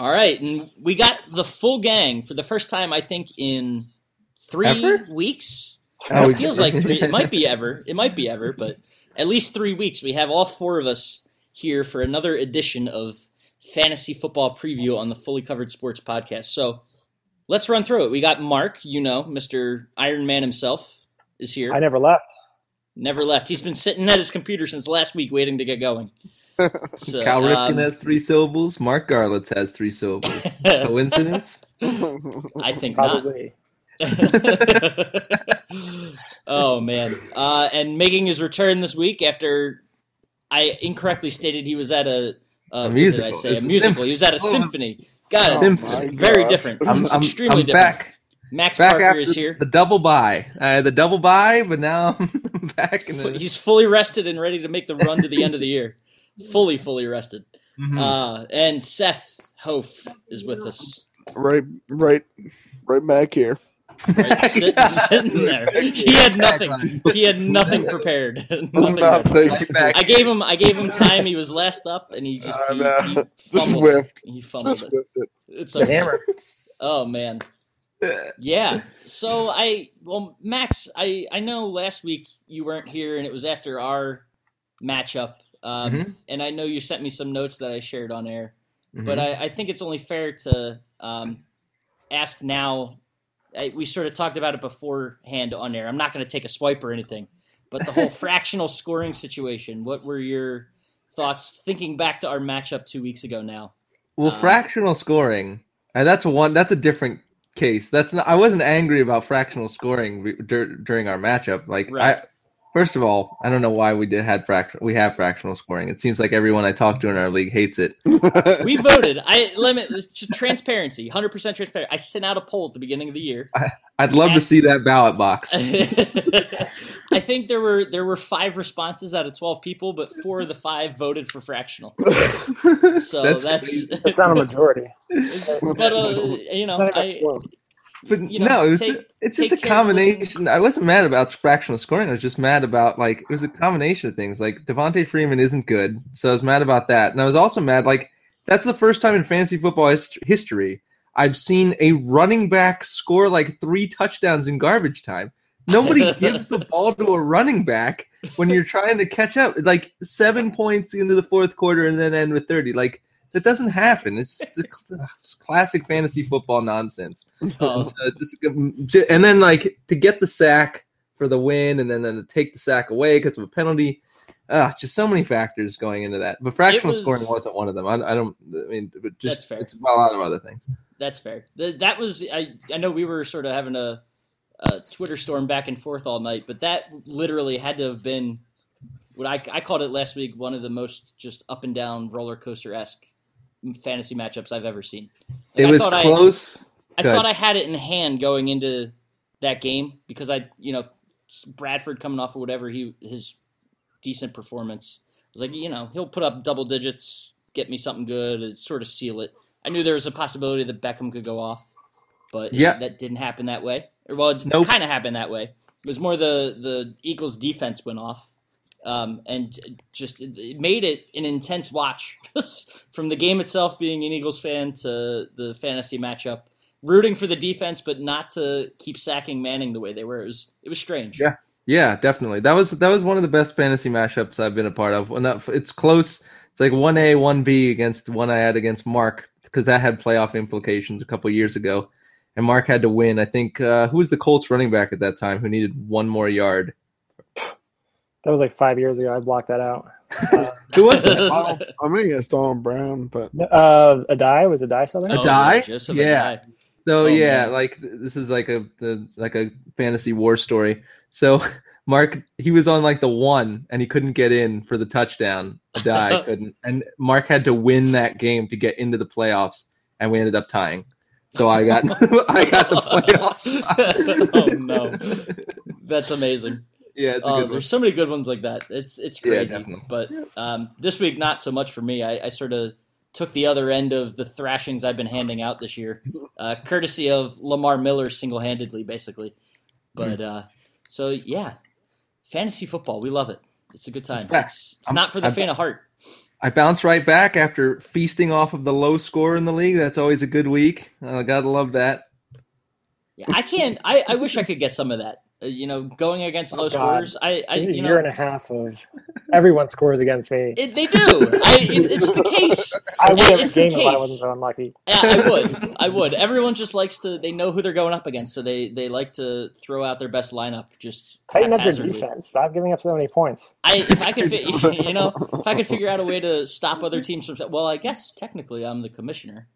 All right, and we got the full gang for the first time, I think, in three Ever? weeks. Oh, it feels like three. It might be ever. It might be ever, but at least three weeks. We have all four of us here for another edition of fantasy football preview on the Fully Covered Sports podcast. So let's run through it. We got Mark, you know, Mister Iron Man himself, is here. I never left. Never left. He's been sitting at his computer since last week, waiting to get going. So, Cal Ripken um, has three syllables. Mark Garlitz has three syllables. Coincidence? I think not. Probably. oh man! Uh, and making his return this week after I incorrectly stated he was at a, uh, what did musical. I say It's a a musical. He was at a Oh, symphony. God, it's very gosh. different. I'm, it's I'm, extremely I'm different. back. Max Back Parker is here. the double bye. I had the double bye, but now I'm back. In the, He's fully rested and ready to make the run to the end of the year. Fully, fully rested. Mhm. Uh, and Seth Hof is with us. right, right, right back here. Right, sit- sitting there. He had nothing. He had nothing prepared. Nothing. Nothing. Right. I gave him I gave him time. He was last up, and he just I he, know. he Just fumbled. whiffed. He fumbled Just it. it. It's a okay. hammer. Oh man, yeah. So I well Max, I I know last week you weren't here, and it was after our matchup. Um, Mhm. And I know you sent me some notes that I shared on air, Mhm. but I, I think it's only fair to um, ask now. I, we sort of talked about it beforehand on air. I'm not going to take a swipe or anything, but the whole fractional scoring situation. What were your thoughts thinking back to our matchup two weeks ago? Now, Well, Um, fractional scoring. and that's one. That's a different case. That's not. I wasn't angry about fractional scoring re- dur- during our matchup. Like, Right. I first of all, I don't know why we did had fraction. We have fractional scoring. It seems like everyone I talk to in our league hates it. we voted. I limit transparency, hundred percent transparent. I sent out a poll at the beginning of the year. I'd love to see that ballot box. I think there were there were five responses out of twelve people, but four of the five voted for fractional. So that's, crazy. It's not a majority. but uh, you know, It's not I, close. you But know, no, it's take- it's just a take care of this. combination. I wasn't mad about fractional scoring. I was just mad about like it was a combination of things. Like Devonta Freeman isn't good, so I was mad about that. And I was also mad like that's the first time in fantasy football hist- history I've seen a running back score like three touchdowns in garbage time. Nobody gives the ball to a running back when you're trying to catch up. Like seven points into the fourth quarter and then end with thirty. Like that doesn't happen. It's just a cl- classic fantasy football nonsense. oh, And, so just, and then like to get the sack for the win, and then, then to take the sack away because of a penalty. Uh, just so many factors going into that. But fractional was- scoring wasn't one of them. I, I don't. I mean, but That's just fair. it's a lot of other things. that's fair. Th- That was I. I know we were sort of having a, a Twitter storm back and forth all night, but that literally had to have been what I, I called it last week. One of the most just up and down roller coaster esque fantasy matchups I've ever seen. Like, It I was I- close. I Good. thought I had it in hand going into that game because I, you know, Bradford coming off of whatever he his decent performance. I was like, you know, he'll put up double digits, get me something good, and sort of seal it. I knew there was a possibility that Beckham could go off, but Yeah. that didn't happen that way. Or well, it Nope. kind of happened that way. It was more the the Eagles defense went off, um, and just it made it an intense watch from the game itself. Being an Eagles fan to the fantasy matchup, rooting for the defense, but not to keep sacking Manning the way they were. It was it was strange. Yeah. Yeah, definitely. That was that was one of the best fantasy mashups I've been a part of. That, it's close. It's like one A, one B against one I had against Mark because that had playoff implications a couple years ago, and Mark had to win. I think uh, who was the Colts running back at that time who needed one more yard? That was like five years ago. I blocked that out. Uh, Who was that? Well, I'm against Donald Brown, but uh, Addai was Addai still there? Addai? Joseph Yeah. Addai. So Oh, yeah, man. like this is like a the, like a fantasy war story. So Mark he was on like the one and he couldn't get in for the touchdown. Addai couldn't, and Mark had to win that game to get into the playoffs, and we ended up tying. So I got I got the playoffs. oh no, that's amazing. Yeah, it's a good one. there's so many good ones like that. It's it's crazy. definitely. but um, this week, not so much for me. I, I sort of took the other end of the thrashings I've been handing out this year, uh, courtesy of Lamar Miller single handedly, basically. But Hmm. uh, so yeah, fantasy football, we love it. It's a good time. It's it's not for the I'm faint of heart. I bounce right back after feasting off of the low score in the league. That's always a good week. Uh, gotta love that. Yeah, I can't. I, I wish I could get some of that. Uh, you know, going against low Oh, scores. I, I It's a year know, and a half of everyone scores against me. it, they do. I, it, it's the case. I would every it's game if I wasn't so unlucky. Yeah, I would. I would. Everyone just likes to. They know who they're going up against, so they they like to throw out their best lineup. Just Tighten up your defense. Stop giving up so many points. I if I could, fi- you know, if I could figure out a way to stop other teams from. Well, I guess technically I'm the commissioner.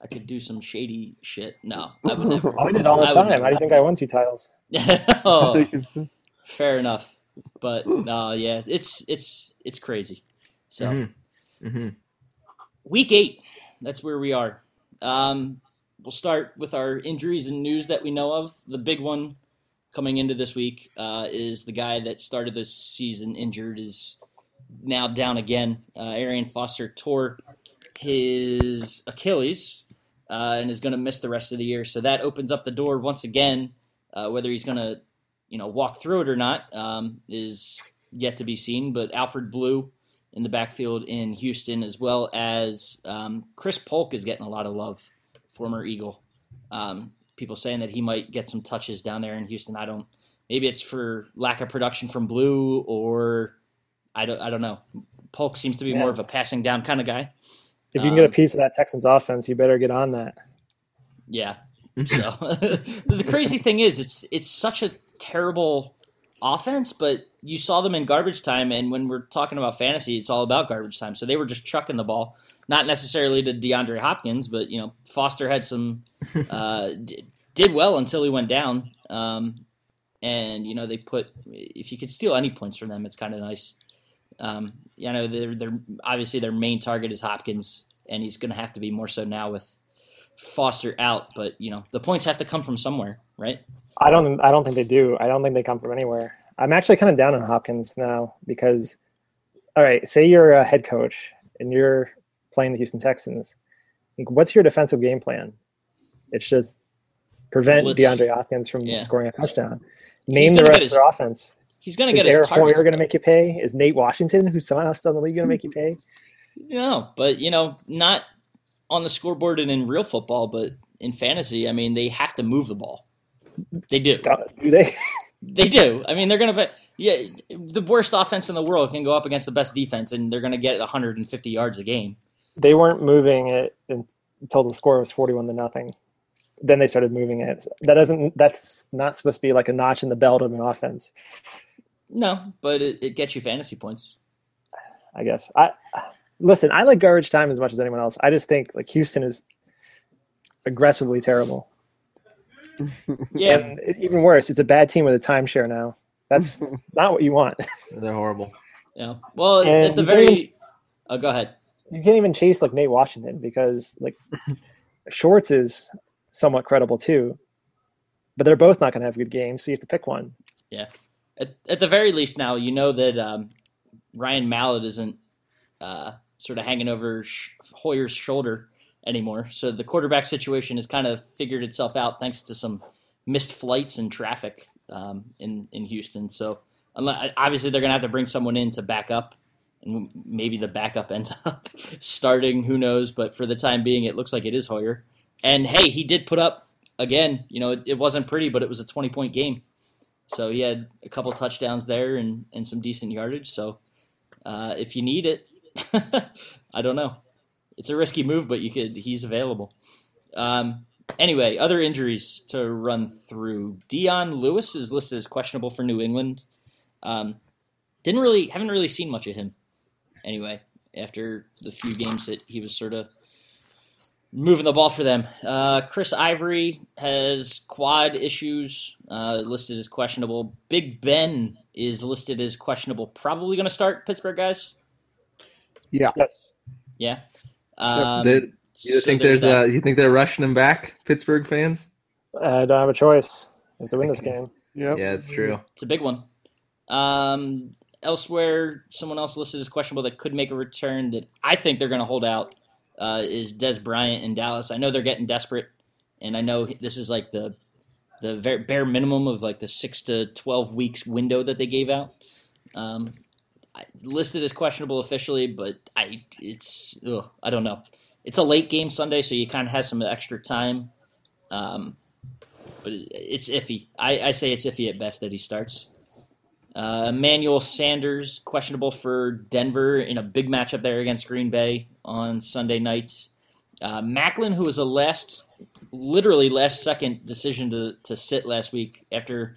I could do some shady shit. No, I would never. I did all the I time. How do you think I won two titles? Oh, fair enough. But no, yeah, it's it's it's crazy. So Mhm. Mhm. week eight, that's where we are. Um, we'll start with our injuries and news that we know of. The big one coming into this week uh, is the guy that started this season injured is now down again. Uh, Arian Foster tore his Achilles uh, and is going to miss the rest of the year. So that opens up the door once again. Uh, whether he's going to, you know, walk through it or not um, is yet to be seen. But Alfred Blue in the backfield in Houston, as well as um, Chris Polk is getting a lot of love, former Eagle. Um, people saying that he might get some touches down there in Houston. I don't. Maybe it's for lack of production from Blue, or I don't. I don't know. Polk seems to be more of a passing down kind of guy. If you can get a Um, piece of that Texans offense, you better get on that. Yeah. So the crazy thing is, it's it's such a terrible offense, but you saw them in garbage time, and when we're talking about fantasy, it's all about garbage time. So they were just chucking the ball, not necessarily to DeAndre Hopkins, but you know Foster had some uh, d- did well until he went down, um, and you know they put if you could steal any points from them, it's kind of nice. Um, you know they're, they're obviously their main target is Hopkins, and he's going to have to be more so now with Foster out, but you know the points have to come from somewhere, right? I don't. I don't think they do. I don't think they come from anywhere. I'm actually kind of down on Hopkins now because, all right, say you're a head coach and you're playing the Houston Texans. Like, what's your defensive game plan? It's just prevent. DeAndre Hopkins from Yeah. scoring a touchdown. Name the rest get of their offense. He's going to Is get his Eric targets. Hoyer going to make you pay? Is Nate Washington, who's somehow still in the league, going to make you pay? No, but you know, not on the scoreboard and in real football, but in fantasy, I mean, they have to move the ball. They do. Do they? They do. I mean, they're going to. Yeah, the worst offense in the world can go up against the best defense, and they're going to get 150 yards a game. they weren't moving it until the score was 41 to nothing. Then they started moving it. That doesn't. That's not supposed to be like a notch in the belt of an offense. No, but it, it gets you fantasy points. I guess. I listen. I like garbage time as much as anyone else. I just think like Houston is aggressively terrible. Yeah, And even worse, it's a bad team with a timeshare now. That's not what you want. They're horrible. yeah. Well, And at the very. even- Oh, go ahead. You can't even chase like Nate Washington because like Shorts is somewhat credible too, but they're both not going to have good games. So you have to pick one. Yeah. At, at the very least, now you know that um, Ryan Mallett isn't uh, sort of hanging over Hoyer's shoulder anymore. So the quarterback situation has kind of figured itself out thanks to some missed flights and traffic um, in in Houston. So obviously they're going to have to bring someone in to back up, and maybe the backup ends up starting. Who knows? But for the time being, it looks like it is Hoyer. And hey, he did put up again. You know, it, it wasn't pretty, but it was a twenty point game. So he had a couple touchdowns there and, and some decent yardage. So uh, if you need it, I don't know. It's a risky move, but you could. He's available. Um, anyway, other injuries to run through. Dion Lewis is listed as questionable for New England. Um, didn't really haven't really seen much of him. Anyway, after the few games that he was sort of moving the ball for them. Uh, Chris Ivory has quad issues, uh, listed as questionable. Big Ben is listed as questionable. Probably going to start Pittsburgh guys. Yes. Yeah. Um, They- you so think there's that. uh, you think they're rushing him back, Pittsburgh fans? I don't have a choice. I have to win this game. Yep. Yeah, it's true. It's a big one. Um, elsewhere, someone else listed as questionable that could make a return that I think they're going to hold out uh, is Dez Bryant in Dallas. I know they're getting desperate, and I know this is like the the bare minimum of like the six to twelve weeks window that they gave out. Um, I- listed as questionable officially, but I it's ugh, I don't know. It's a late game Sunday, so you kind of have some extra time. Um, but it, it's iffy. I, I say it's iffy at best that he starts. Uh, Emmanuel Sanders questionable for Denver in a big matchup there against Green Bay on Sunday night. Uh, Maclin, who was a last, literally last second decision to, to sit last week after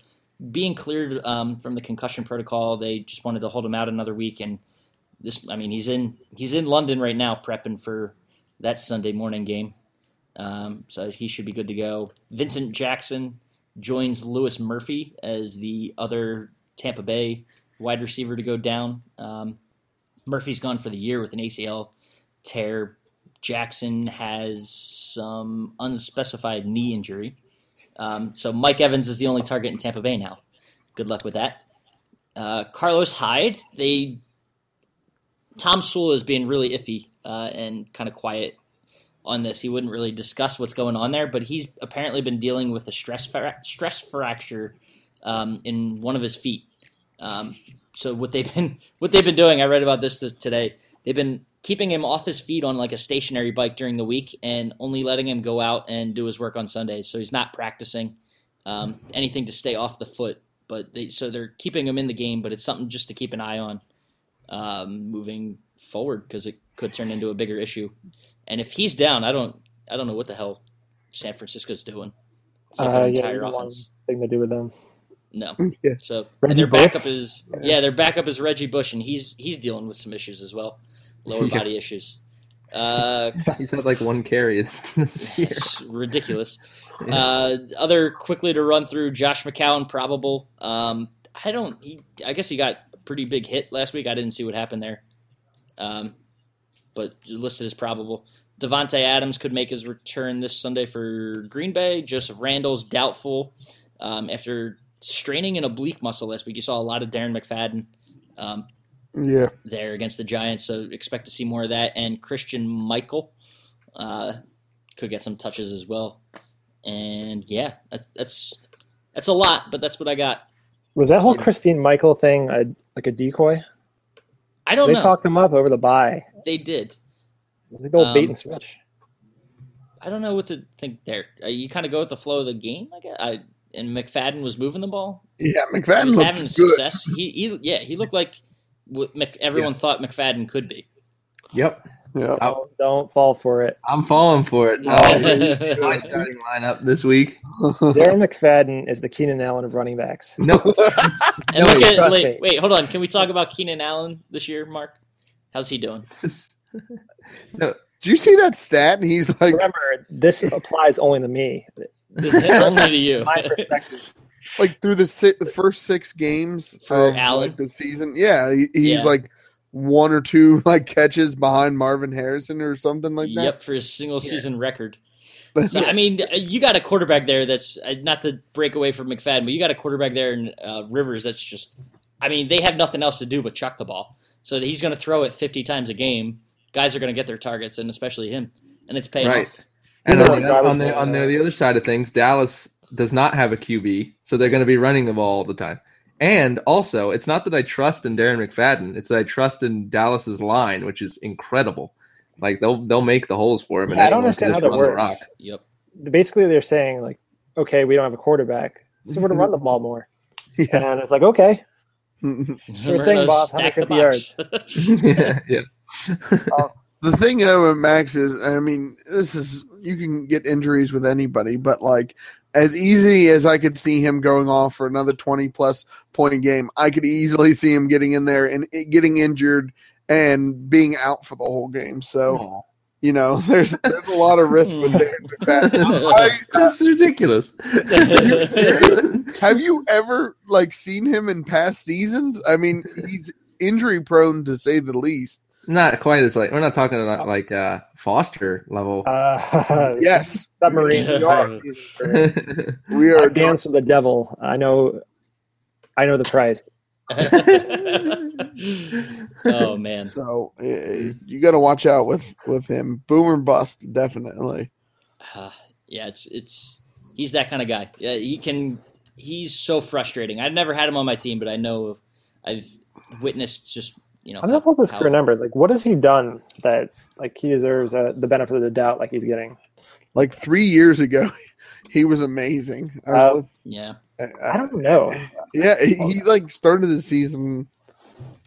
being cleared um, from the concussion protocol, they just wanted to hold him out another week. And this, I mean, he's in he's in London right now prepping for that Sunday morning game, um, so he should be good to go. Vincent Jackson joins Louis Murphy as the other Tampa Bay wide receiver to go down. Um, Murphy's gone for the year with an ACL tear. Jackson has some unspecified knee injury. Um, so Mike Evans is the only target in Tampa Bay now. Good luck with that. Uh, Carlos Hyde, they Tomsula is being really iffy uh, and kind of quiet on this. He wouldn't really discuss what's going on there, but he's apparently been dealing with a stress fra- stress fracture um, in one of his feet. Um, so what they've been what they've been doing, I read about this today. They've been keeping him off his feet on like a stationary bike during the week and only letting him go out and do his work on Sundays. So he's not practicing um, anything to stay off the foot. But they, so they're keeping him in the game, but it's something just to keep an eye on um, moving forward because it could turn into a bigger issue. And if he's down, I don't I don't know what the hell San Francisco's doing. It's like Uh, their yeah, entire one offense. thing to do with them. No. Yeah. So Reggie and their Bush? backup is yeah, their backup is Reggie Bush, and he's he's dealing with some issues as well, lower Yeah. body issues. Uh, He's had like one carry this year. ridiculous. Yeah. Uh, other quickly to run through: Josh McCown probable. Um, I don't. He, I guess he got a pretty big hit last week. I didn't see what happened there, um, but listed as probable. Davante Adams could make his return this Sunday for Green Bay. Joseph Randle's doubtful um, after straining an oblique muscle last week. You saw a lot of Darren McFadden. Um, Yeah. there against the Giants, so expect to see more of that. And Christine Michael uh, could get some touches as well. And yeah, that, that's that's a lot, but that's what I got. Was that whole Sorry. Christine Michael thing a, like a decoy? I don't know. they know. talked him up over the bye. they did. It was like the old bait Um, and switch. I don't know what to think there. Uh, you kind of go with the flow of the game, I guess. I, and McFadden was moving the ball. Yeah, He McFadden was having good. success. He, he, yeah, he looked like what Mc, everyone thought McFadden could be. Yep, Yeah. Don't, don't fall for it. I'm falling for it. Oh, my starting lineup this week. Darren McFadden is the Keenan Allen of running backs. No, And No, look at wait, wait, hold on. Can we talk about Keenan Allen this year, Mark? How's he doing? no. Do you see that stat? He's like, Remember, this applies only to me. Only to you. My perspective. Like through the, si- the first six games For of Allen? like the season. Yeah, he, he's Yeah. like one or two like catches behind Marvin Harrison or something like that. Yep, for his single season record. So it. I mean, you got a quarterback there that's uh, not to break away from McFadden, but you got a quarterback there in uh, Rivers that's just. I mean, they have nothing else to do but chuck the ball, so he's going to throw it fifty times a game. Guys are going to get their targets, and especially him, and it's paying Right. off. And He's the on, the, on the on the other side of things, Dallas does not have a QB, so they're going to be running the ball all the time. And also, it's not that I trust in Darren McFadden; it's that I trust in Dallas's line, which is incredible. Like they'll they'll make the holes for him. and Yeah, I don't anyone understand how just that works. Yep. Basically, they're saying like, okay, we don't have a quarterback, so we're gonna run the ball more. Yeah. And it's like, okay, We're thing, boss. stack the 150 box. yeah, yeah. Um, the thing though with Max is, I mean, this is you can get injuries with anybody, but like as easy as I could see him going off for another twenty plus point game, I could easily see him getting in there and eh, getting injured and being out for the whole game. So Aw. you know, there's there's a lot of risk with hmm. that. I, That's ridiculous. you serious? Have you ever like seen him in past seasons? I mean, he's injury prone to say the least. Not quite as like we're not talking about like uh Foster level. uh, Yes, submarine. we are. We are dance with the devil. I know. I know the price. oh man, So uh, you got to watch out with with him. Boomer bust, definitely. Uh, yeah, it's it's he's that kind of guy. Yeah, he can. He's so frustrating. I've never had him on my team, but I know I've witnessed just you know. I'm gonna how- pull his career numbers. Like, what has he done that like he deserves uh, the benefit of the doubt? Like he's getting. like three years ago, he was amazing. I was Uh, look- Yeah, I don't know. yeah, he, he like started the season.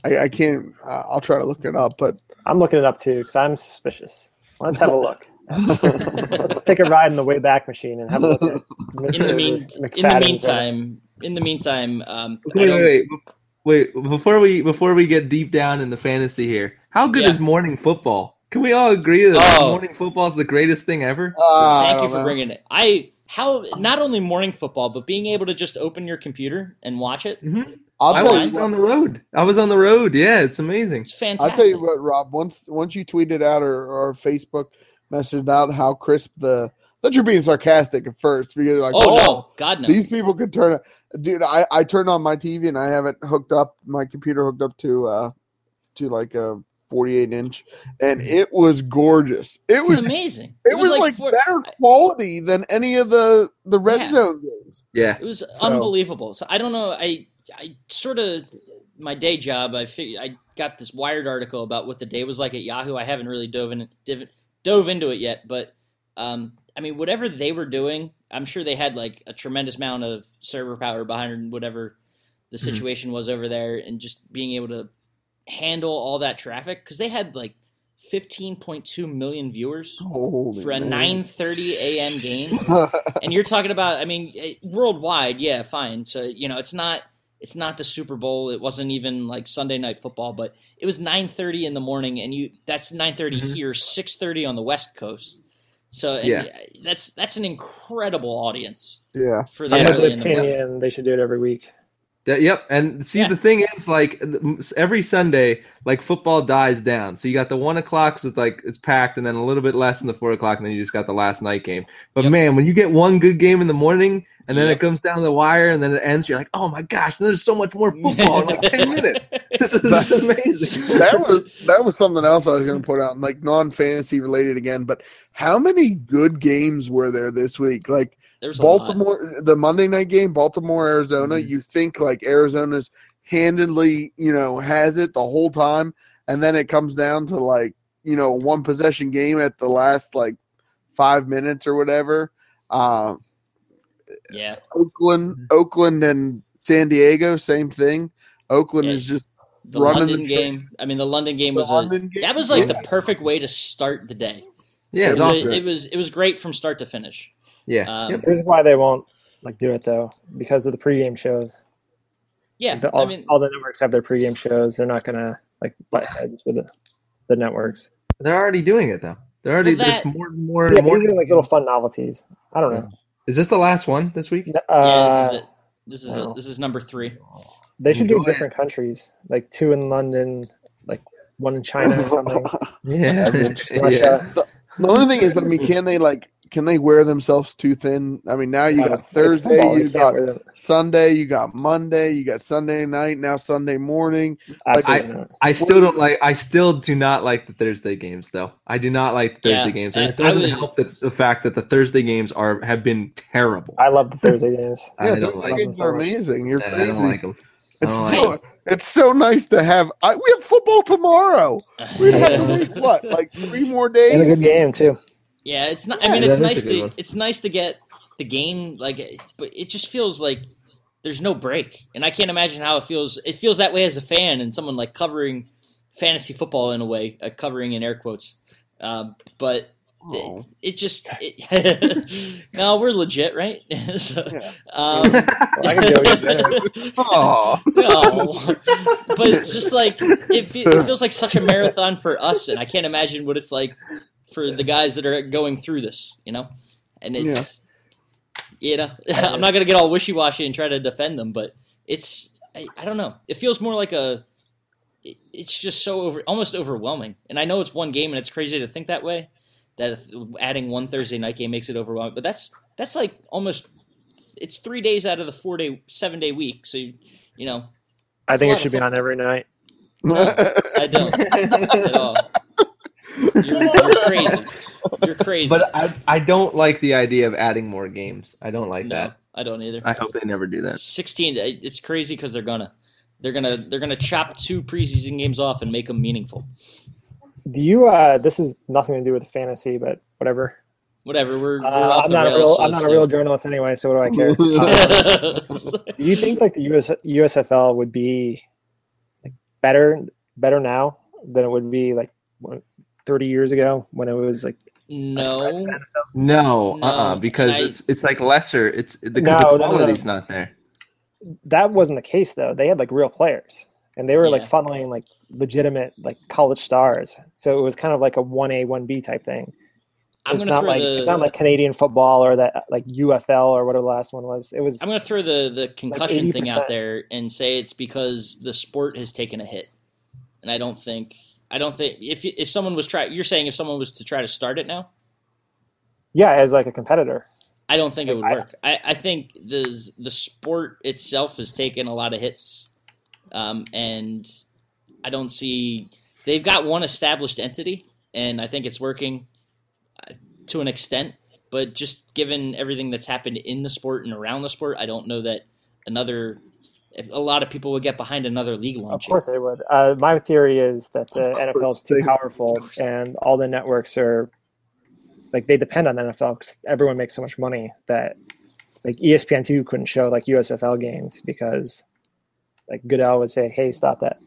I, I can't. Uh, I'll try to look it up, but I'm looking it up too because I'm suspicious. Let's have a look. Let's take a ride in the way back machine and have a look. At Mr. in the mean, in the meantime, in the meantime, um, I Wait, don't- wait, wait, wait. Before we before we get deep down in the fantasy here, how good Yeah. is morning football? Can we all agree that Oh. morning football is the greatest thing ever? uh, Thank you for know. bringing it. I how not only morning football, but being able to just open your computer and watch it. I'll I tell was you. on the road. I was on the road. Yeah, it's amazing. It's fantastic. I'll tell you what, Rob. Once once you tweeted out or, or Facebook messaged out how crisp the that you're being sarcastic at first because you're like, oh, no, God no. these people could turn it. Dude, I I turned on my TV and I have it hooked up, my computer hooked up to uh to like a 48 inch, and it was gorgeous. It it was was amazing. it was like four- better quality than any of the the red Yeah. zone games. Yeah. It was So- unbelievable. So I don't know. I I sort of my day job. I figured I got this Wired article about what the day was like at Yahoo. I haven't really dove in div- dove into it yet, but um, I mean, whatever they were doing, I'm sure they had like a tremendous amount of server power behind whatever the Mhm. situation was over there, and just being able to handle all that traffic because they had like 15.2 million viewers Holy for a man. 9:30 a.m. game and you're talking about i mean eh, worldwide yeah fine so you know it's not it's not the super bowl it wasn't even like sunday night football but it was 9.30 in the morning and you that's 9.30 Mhm. here 6.30 on the west coast so and Yeah. that's that's an incredible audience yeah. for I'm that of early the in the morning opinion they should do it every week. That, yep. And see, Yeah. the thing is, like every Sunday, like football dies down. So you got the one o'clock, so it's like it's packed, and then a little bit less in the four o'clock, and then you just got the last night game. But Yep. man, when you get one good game in the morning, and then Yep. it comes down the wire, and then it ends, you're like, oh my gosh, there's so much more football in like ten minutes. This is That- amazing. that was that was something else I was going to put out, like non fantasy related again. But how many good games were there this week? Like there was lot. Baltimore, the Monday night game, Baltimore, Arizona. Mhm. You think like Arizona's handedly, you know, has it the whole time, and then it comes down to like you know one possession game at the last like five minutes or whatever. Uh, yeah Oakland, Mhm. Oakland, and San Diego, same thing. Oakland Yeah. is just the running london the game i mean the london game the was a game. that was like Yeah. the perfect way to start the day Yeah, it was, awesome. it was it was great from start to finish yeah. um, Yep. Here's why they won't like do it though because of the pregame shows. yeah The- all, i mean all the networks have their pregame shows. They're not gonna like butt heads with the, the networks. They're already doing it though. They're already Well, that- there's more and more Yeah, and more. doing like little fun novelties. I don't know. Is this the last one this week? yeah, Uh, this is it. This is no. it. This is number three. they should do Enjoy it. different countries, like two in London, like one in China or something. Yeah. yeah. Russia. The only thing is, I mean, can they like can they wear themselves too thin? I mean, now you Uh, got Thursday, football, you can't got. Sunday, you got Monday, you got Sunday night, now Sunday morning. Absolutely not. I still don't like. I still do not like the Thursday games, though. I do not like the Thursday Yeah, games, and it doesn't would- help the, the fact that the Thursday games are have been terrible. I love the Thursday games. I Yeah, don't Thursday like. games them are amazing. You're crazy. I don't like them. It's so like it's so nice to have. I, we have football tomorrow. We have to wait what like three more days? And a good game too. Yeah, it's not. I mean, it's that is a nice to one. it's nice to get the game like, but it just feels like there's no break, and I can't imagine how it feels. It feels that way as a fan and someone like covering fantasy football in a way, uh, covering in air quotes. Um, but it, it just it, no, we're legit, right? so, um, I can go get there. No. but just like it, fe- it feels like such a marathon for us, and I can't imagine what it's like for the guys that are going through this. You know, and it's you know I'm not gonna get all wishy washy and try to defend them, but it's I, I don't know. It feels more like a it's just so over almost overwhelming, and I know it's one game, and it's crazy to think that way. That if adding one Thursday night game makes it overwhelming, but that's that's like almost it's three days out of the four day seven day week, so you, you know I think it should be on every night. I don't at all. You're, you're crazy. You're crazy. but I I don't like the idea of adding more games. I don't like no, that. I don't either. I hope they never do that. Sixteen. It's crazy because they're gonna. They're gonna they're gonna chop two preseason games off and make them meaningful. Do you? Uh, this is nothing to do with fantasy, but whatever. Whatever. We're, we're Uh, off I'm the not rails. a real. so I'm not a real journalist anyway, so what do I care? Uh, do you think like the US, USFL would be like better better now than it would be like what, 30 years ago when it was like no. No, No, uh, uh because I- it's it's like lesser. It's because No, the no, no, no. quality's not there. that wasn't the case though. They had like real players and they were like funneling like legitimate like college stars. So it was kind of like a 1A 1B type thing. I'm it's gonna not throw like the it's not like Canadian football or that like UFL or whatever the last one was. It was I'm gonna throw the the concussion thing out there and say it's because the sport has taken a hit, and I don't think I don't think if if someone was try you're saying if someone was to try to start it now, yeah, as like a competitor. I don't think it would work. I, I think the the sport itself has taken a lot of hits, um, and I don't see they've got one established entity, and I think it's working uh, to an extent. But just given everything that's happened in the sport and around the sport, I don't know that another a lot of people would get behind another league launch. Of course they would. Uh, my theory is that the NFL is too powerful and all the networks are like they depend on the NFL because everyone makes so much money that like ESPN two couldn't show like USFL games because like Goodell would say, "Hey, stop that,"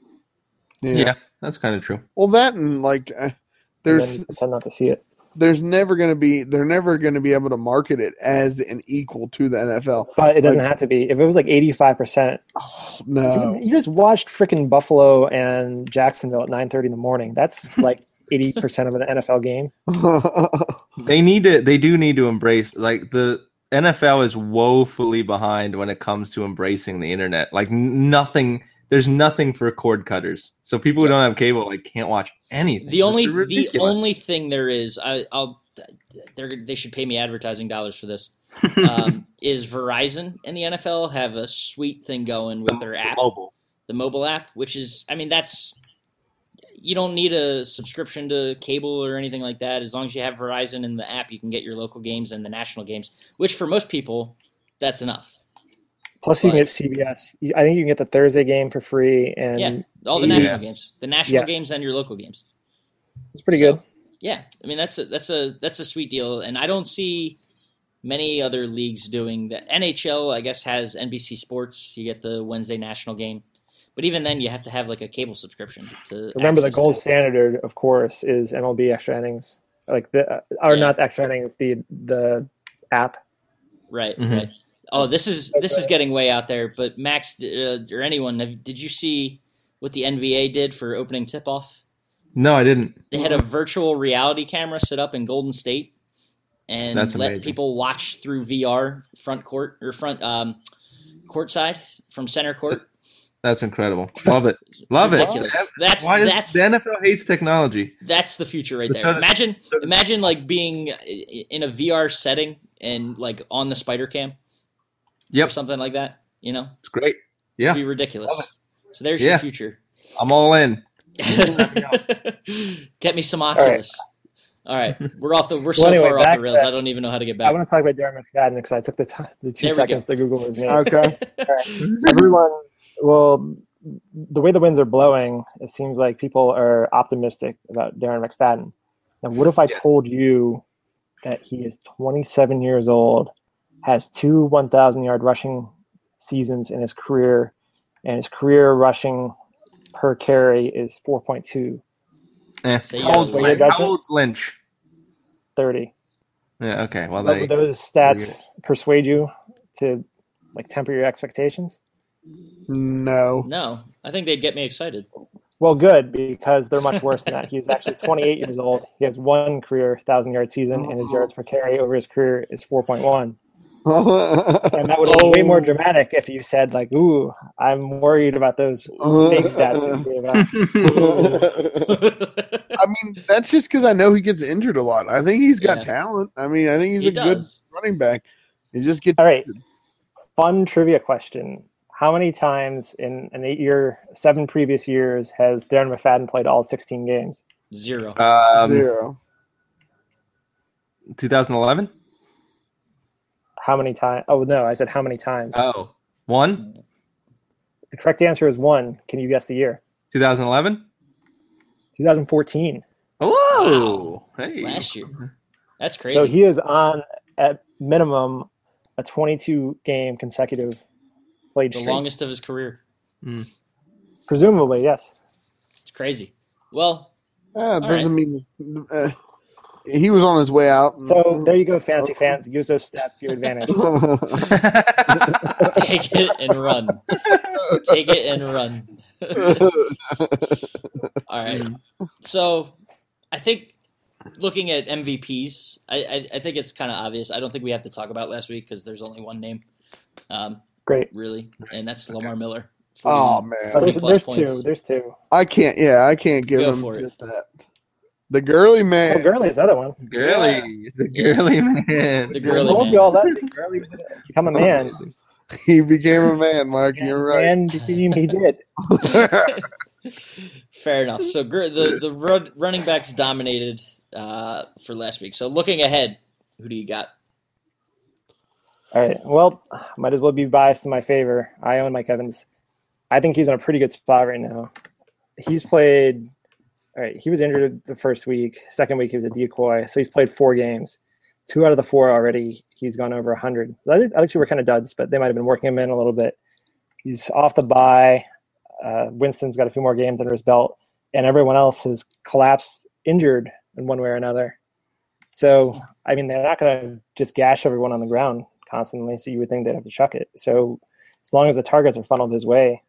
Yeah, that's kind of true. Well, that and like uh, and there's then pretend not to see it. There's never going to be they're never going to be able to market it as an equal to the NFL. But it doesn't Like- have to be. If it was like eighty five percent, Oh, no. you just watched freaking Buffalo and Jacksonville at nine thirty in the morning. That's like eighty percent of an NFL game. They need to. They do need to embrace like the NFL is woefully behind when it comes to embracing the internet. Like nothing. There's nothing for cord cutters. So people who don't have cable like can't watch anything. The only the only thing there is, I, I'll they're, they should pay me advertising dollars for this. Um, is Verizon and the NFL have a sweet thing going with their app, mobile. the mobile app, which is, I mean, that's you don't need a subscription to cable or anything like that. As long as you have Verizon in the app, you can get your local games and the national games, which for most people, that's enough. Plus, you can get CBS. I think you can get the Thursday game for free, and Yeah, all the Yeah. national games, the national Yeah. games and your local games. it's pretty So, good. Yeah, I mean that's a that's a that's a sweet deal, and I don't see many other leagues doing that. NHL, I guess, has NBC Sports. You get the Wednesday national game, but even then, you have to have like a cable subscription to Remember, the gold it. standard, of course, is MLB extra innings. Like the, uh, or Yeah. not the extra innings, the the app. Right, Mhm. right. Oh, this is this is getting way out there. But Max uh, or anyone, did you see what the NBA did for opening tip off? No, I didn't. They had a virtual reality camera set up in Golden State and That's let amazing. people watch through VR front court or front um, court side from center court. That's incredible. Love it. Love Ridiculous. it. That's Why is, that's the NFL hates technology? that's the future right there. Imagine imagine like being in a VR setting and like on the spider cam or Yep, something like that. You know, it's great. Yeah, It'd be ridiculous. So there's Yeah. your future. I'm all in. Get me some Oculus. All right, we're off the we're so anyway, far off the rails. to- I don't even know how to get back. I want to talk about Darren McFadden because I took the time, the two There seconds to Google his name. okay. Everyone, well, the way the winds are blowing, it seems like people are optimistic about Darren McFadden. Now, what if I Yeah. told you that he is 27 years old, has two 1,000 yard rushing seasons in his career, and his career rushing per carry is 4.2, Eh. Say How, old's Lynch? that's How old's Lynch? 30. Yeah. Okay. Well, there Would you go. those stats persuade you to like temper your expectations? No. No, I think they'd get me excited. Well, good because they're much worse than that. He's actually 28 years old. He has one career thousand yard season, and his yards per carry over his career is 4.1. And that would have been way more Oh. dramatic if you said like, "Ooh, I'm worried about those fake stats." that you gave out." I mean, that's just because I know he gets injured a lot. I think he's got Yeah. talent. I mean, I think he's he a good running back. He just gets All right, fun trivia question: How many times in an eight-year, seven previous years has Darren McFadden played all 16 games? Zero. Um, zero. 2011. How many times? Oh no, I said how many times? Oh, one. The correct answer is one. Can you guess the year? 2011. 2014. Whoa! Hey. Last year. That's crazy. So he is on at minimum a 22 game consecutive played the streak. longest of his career. Presumably, yes. It's crazy. Well, Uh, doesn't mean uh, he was on his way out. So there you go, fantasy fans. Use those stats to your advantage. take it and run. Take it and run. All right. So I think looking at MVPs, I, I, I think it's kind of obvious. I don't think we have to talk about last week because there's only one name, um, Great. really, and that's Lamar Miller. oh man, there's, there's two. There's two. I can't. Yeah, I can't give Go him for it. just that. The girly man. Oh, man. Gurley's the other one. girly, the girly man. The I girly told man. you all that. Gurley was gonna become a man. He became a man, Mark. You're right. And he did. Fair enough. So the the run, running backs dominated uh, for last week. So looking ahead, who do you got? All right. Well, might as well be biased in my favor. I own Mike Evans. I think he's in a pretty good spot right now. He's played. All right. He was injured the first week. Second week he was a decoy. So he's played four games. Two out of the four already. He's gone over hundred. The other, other two were kind of duds, but they might have been working him in a little bit. He's off the bye. Uh, Winston's got a few more games under his belt, and everyone else has collapsed injured in one way or another. So, I mean, they're not going to just gash everyone on the ground constantly. So you would think they'd have to chuck it. So as long as the targets are funneled his way,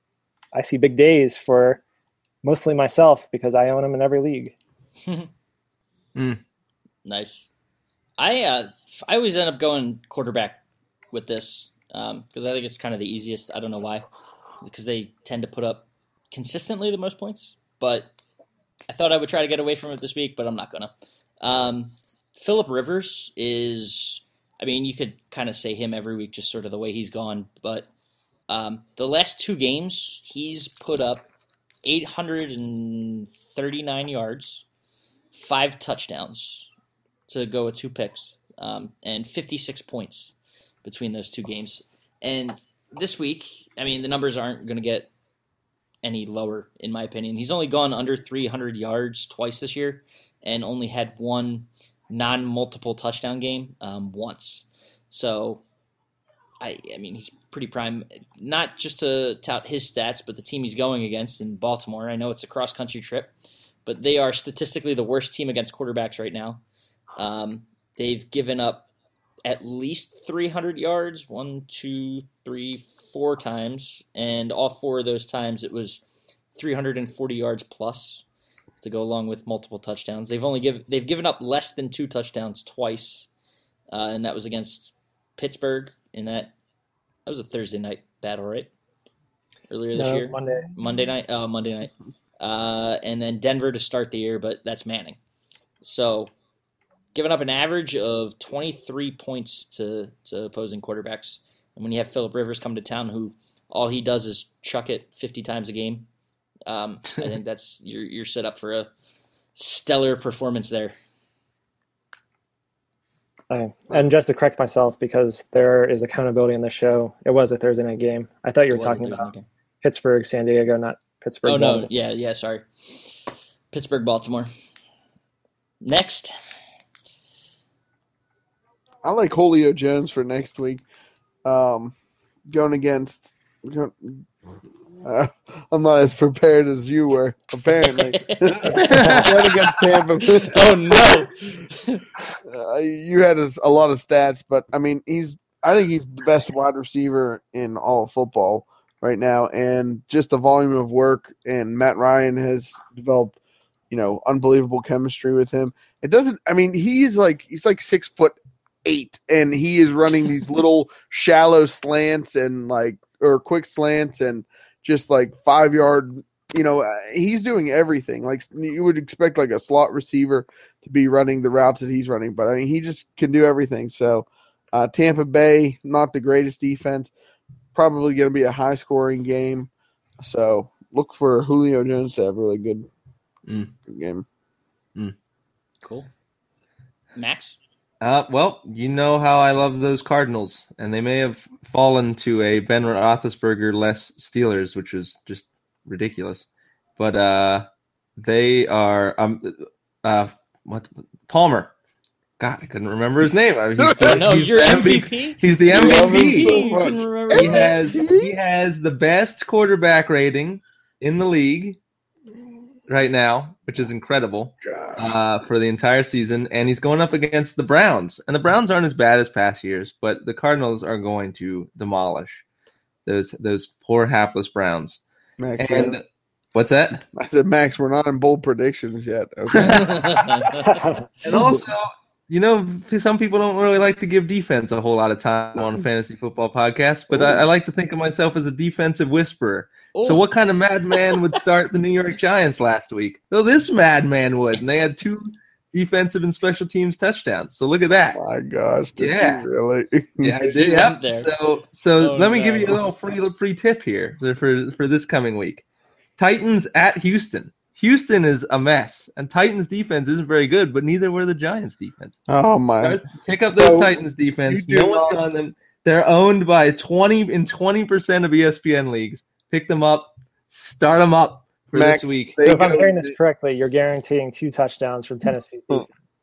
I see big days for mostly myself because I own them in every league. Nice. I uh, I always end up going quarterback with this because I think it's kind of the easiest. I don't know why, because they tend to put up consistently the most points. But I thought I would try to get away from it this week, but I'm not gonna. Um, Philip Rivers is. I mean, you could kind of say him every week, just sort of the way he's gone. But um, the last two games, he's put up 839 yards, five touchdowns to go with two picks, um, and 56 points between those two games. And this week, I mean, the numbers aren't going to get any lower, in my opinion. He's only gone under 300 yards twice this year, and only had one non-multiple touchdown game um, once. So, I, I mean, he's pretty prime. Not just to tout his stats, but the team he's going against in Baltimore. I know it's a cross-country trip, but they are statistically the worst team against quarterbacks right now. Um, they've given up at least 300 yards, one, two, three, four times, and all four of those times it was 340 yards plus to go along with multiple touchdowns. They've only give they've given up less than two touchdowns twice, uh, and that was against Pittsburgh. In that that was a Thursday night battle, right? Earlier this No, year, Monday. Monday night. Oh, Monday night. Uh, and then Denver to start the year, but that's Manning. So, giving up an average of 23 points to, to opposing quarterbacks. And when you have Philip Rivers come to town, who all he does is chuck it 50 times a game, um, I think that's you're you're set up for a stellar performance there. Okay. And just to correct myself, because there is accountability in the show, it was a Thursday night game. I thought you were It was a talking about game. Pittsburgh, San Diego, not Pittsburgh. Oh no, yeah, yeah, sorry. Pittsburgh, Baltimore. Next, I like Julio Jones for next week. Um, going against. Uh, I'm not as prepared as you were, apparently. going against Tampa. oh no. Uh, you had a, a lot of stats, but I mean, he's. I think he's the best wide receiver in all of football right now, and just the volume of work. And Matt Ryan has developed, you know, unbelievable chemistry with him. It doesn't. I mean, he's like he's like six foot eight, and he is running these little shallow slants and like or quick slants and just like five yard. You know, uh, he's doing everything. Like you would expect, like a slot receiver to be running the routes that he's running. But I mean, he just can do everything. So uh, Tampa Bay, not the greatest defense, probably going to be a high scoring game. So look for Julio Jones to have a really good, Mm. good game. Cool. Max? Uh, well, you know how I love those Cardinals, and they may have fallen to a Ben Roethlisberger less Steelers, which is just ridiculous. But uh, they are um uh what Palmer. God, I couldn't remember his name. I mean, he's the, no, he's you're the MVP. He's the love MVP. so much. he has he has the best quarterback rating in the league right now, which is incredible uh, for the entire season, and he's going up against the Browns. And the Browns aren't as bad as past years, but the Cardinals are going to demolish those those poor hapless Browns. Max, And what's that? I said, Max, we're not in bold predictions yet. Okay. And also, you know, some people don't really like to give defense a whole lot of time on a fantasy football podcast, but I, I like to think of myself as a defensive whisperer. So, Oh, what kind of madman would start the New York Giants last week? Well, this madman would, and they had two defensive and special teams touchdowns. So, look at that. Oh my gosh. Did Yeah. you really? Yeah, I did. Yep. there. So, so Oh, let me no. give you a little free free tip here for for this coming week. Titans at Houston. Houston is a mess, and Titans defense isn't very good, but neither were the Giants defense. Oh, my. Start- pick up those So, Titans defense. you do No one's on them. They're owned by twenty in twenty percent of ESPN leagues. Pick them up. Start them up for Max, this week. So if I'm hearing this correctly, you're guaranteeing two touchdowns from Tennessee,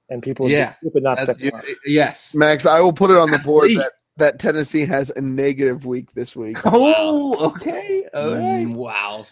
and people would Yeah. be stupid not to pick them up. yes. Max, I will put it on the board that, that Tennessee has a negative week this week. Oh, okay. All right. Mm, Wow,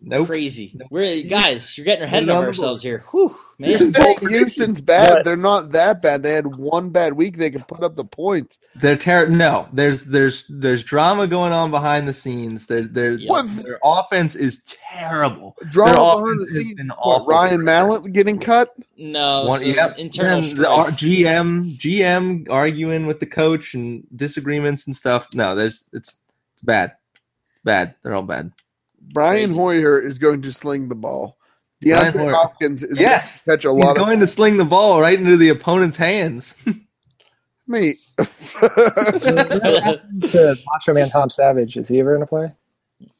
Nope. crazy. We're guys, you're getting ahead Put it of on ourselves here. Whew, man. You're Houston's bad. What? They're not that bad. They had one bad week. They can put up the points. They're ter- no. There's there's there's drama going on behind the scenes. There's there's Yeah. their offense is terrible. Drama Their behind the scenes. What. Ryan Mallett getting cut? No, One, so yep. internal Then the R- GM GM arguing with the coach and disagreements and stuff. No, there's it's it's bad, bad. They're all bad. Brian Crazy. Hoyer is going to sling the ball. DeAndre Hopkins is Yes, going to catch a he's lot of going to sling the ball right into the opponent's hands. me. To Macho Man Tom Savage, is he ever going to play?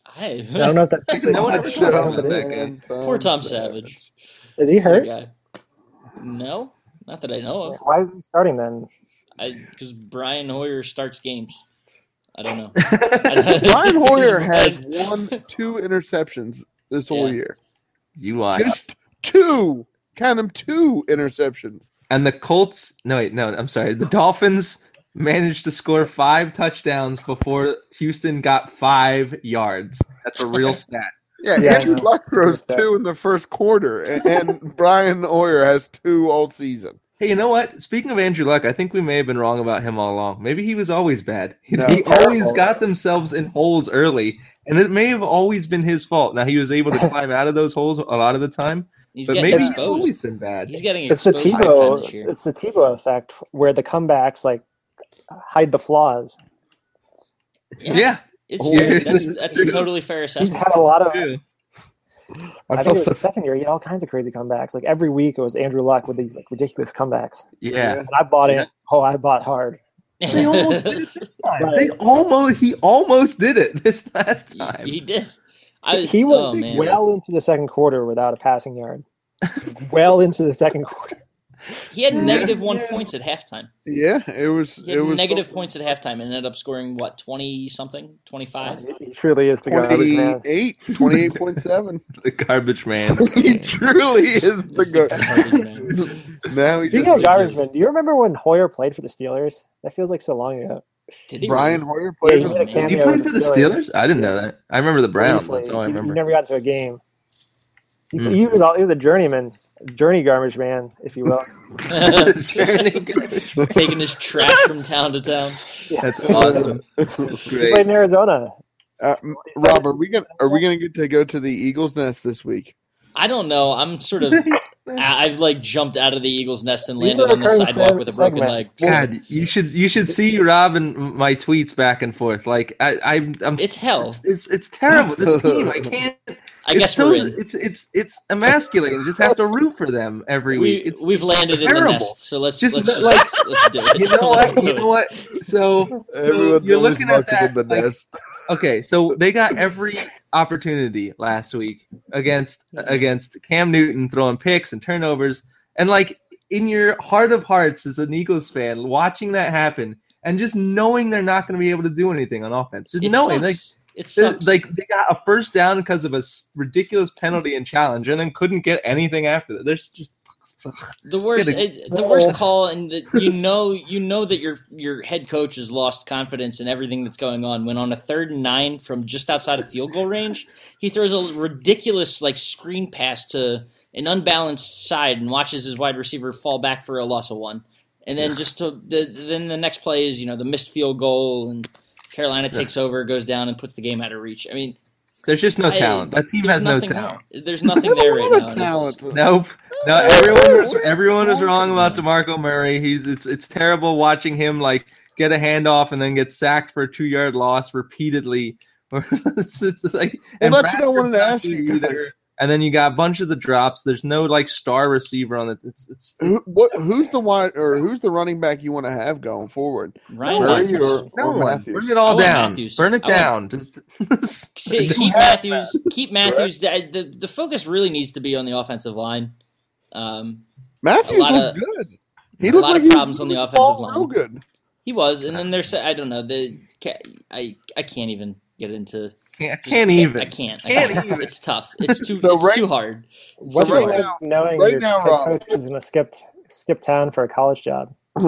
I, I don't know if that's No one ever Macho talked Man, about but that is. guy. Poor Tom Savage. Is he hurt? No, not that I know of. Why is he starting then? I because Brian Hoyer starts games. I don't know. Brian Hoyer has bad. one, two interceptions this whole Yeah. year. you lie. Just two. Count them two interceptions. And the Colts, no, wait, no, I'm sorry. The Dolphins managed to score five touchdowns before Houston got five yards. That's a real stat. Yeah, Yeah, Andrew. Luck That's a good throws two in the first quarter, and, and Brian Hoyer has two all season. Hey, you know what? Speaking of Andrew Luck, I think we may have been wrong about him all along. Maybe he was always bad. He, No. he terrible. always got themselves in holes early, and it may have always been his fault. Now he was able to climb out of those holes a lot of the time, He's but getting maybe he's always been bad. He's getting It's the exposed big Tebow. It's the Tebow effect, where the comebacks like hide the flaws. Yeah, It's Oh, That's, that's a totally fair assessment. He's assessment. had a lot of. Yeah. I, I, think felt it was so. the second year. He had all kinds of crazy comebacks. Like every week, it was Andrew Luck with these like ridiculous comebacks. yeah. And I bought Yeah. it. Oh, I bought hard. They almost did it this time. Right. They almost he almost did it this last time. he did. I, he went oh, well into the second quarter without a passing yard. well into the second quarter. He had negative one Yeah. points at halftime. Yeah, it was. He It was negative something. points at halftime and ended up scoring what twenty something, twenty five. He, he truly is the garbage man. 28, 28.7. the garbage man. he truly is the Garbage go. now he Speaking just of garbage man, do you remember when Hoyer played for the Steelers? That feels like so long ago. Did he? Brian Hoyer Yeah, played. he with made a the cameo. He played for the the Steelers. I didn't know that. I remember the Browns. Briefly. That's all I remember. He never got to a game. He, Hmm. he was all, he was a journeyman, journey garbage man, if you will. Taking his trash from town to town. Yeah. That's awesome. That's He great. played in Arizona. Uh, Rob, are we gonna are we gonna get to go to the Eagles nest this week? I don't know. I'm sort of. I- I've like jumped out of the Eagle's nest and landed on the sidewalk with a broken leg. segments. God, you should you should see Rob and my tweets back and forth. Like I, I I'm It's hell. It's, it's it's terrible. This team, I can't. I it's guess so, we're in. It's it's it's emasculating. You just have to root for them every week. We, It's, we've landed in the nest, so let's Just let's that, just like- let's do it. You know what? You know what? So, so Everyone's you're looking at welcome in that. the like, nest. okay, so they got every opportunity last week against mm-hmm. against Cam Newton throwing picks and turnovers, and like in your heart of hearts as an Eagles fan, watching that happen and just knowing they're not going to be able to do anything on offense, just It knowing like sucks. It sucks. like they got a first down because of a ridiculous penalty and challenge, and then couldn't get anything after that. There's just the worst, it, eh, the worst call, and the, you know, you know that your your head coach has lost confidence in everything that's going on. When on a third and nine from just outside of field goal range, he throws a ridiculous like screen pass to an unbalanced side and watches his wide receiver fall back for a loss of one, and then just to the then the next play is you know the missed field goal and Carolina takes over, goes down, and puts the game out of reach. I mean, there's just no I- talent. That team has no talent. there. There's nothing there a right now. of talent. Nope. No, everyone was everyone was wrong about Demarco Murray. He's it's it's terrible watching him like get a handoff and then get sacked for a two yard loss repeatedly. it's, it's like Well, that's what I wanted to ask you guys. either. And then you got bunches of drops. There's no like star receiver on it. It's it's, Who, what, who's the wide or who's the running back you want to have going forward? Ryan Murray or- no one. Mathews. Burn it all I down. Mathews. Burn it down. Just, See, keep Mathews. Keep Mathews. The, the the focus really needs to be on the offensive line. Um, Mathews looked of- good. He a looked lot like of he was problems on the offensive ball line. Real good. he was, and then there's I don't know the I I can't even get into. Can't, just can't even. I can't. I Can't can't. even. It's tough. It's too. So it's right- too hard. What's right it like now- knowing right your now, head Rob. coach is going to skip skip town for a college job?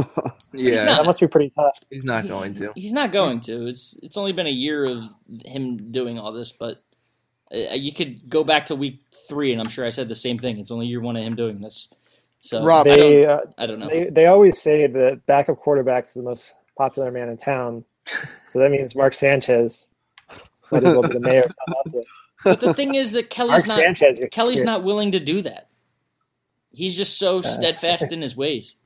Yeah, not- That must be pretty tough. he's not going to. He's not going to. It's it's only been a year of him doing all this, but uh, you could go back to week three, and I'm sure I said the same thing. It's only year one of him doing this. So Rob, I don't. uh, I don't know. they they always say that backup quarterback is the most popular man in town, so that means Mark Sanchez might as well be the mayor. of Philadelphia. But the thing is that Mark Kelly's not. Sanchez, Kelly's not willing to do that. He's just so uh. steadfast in his ways.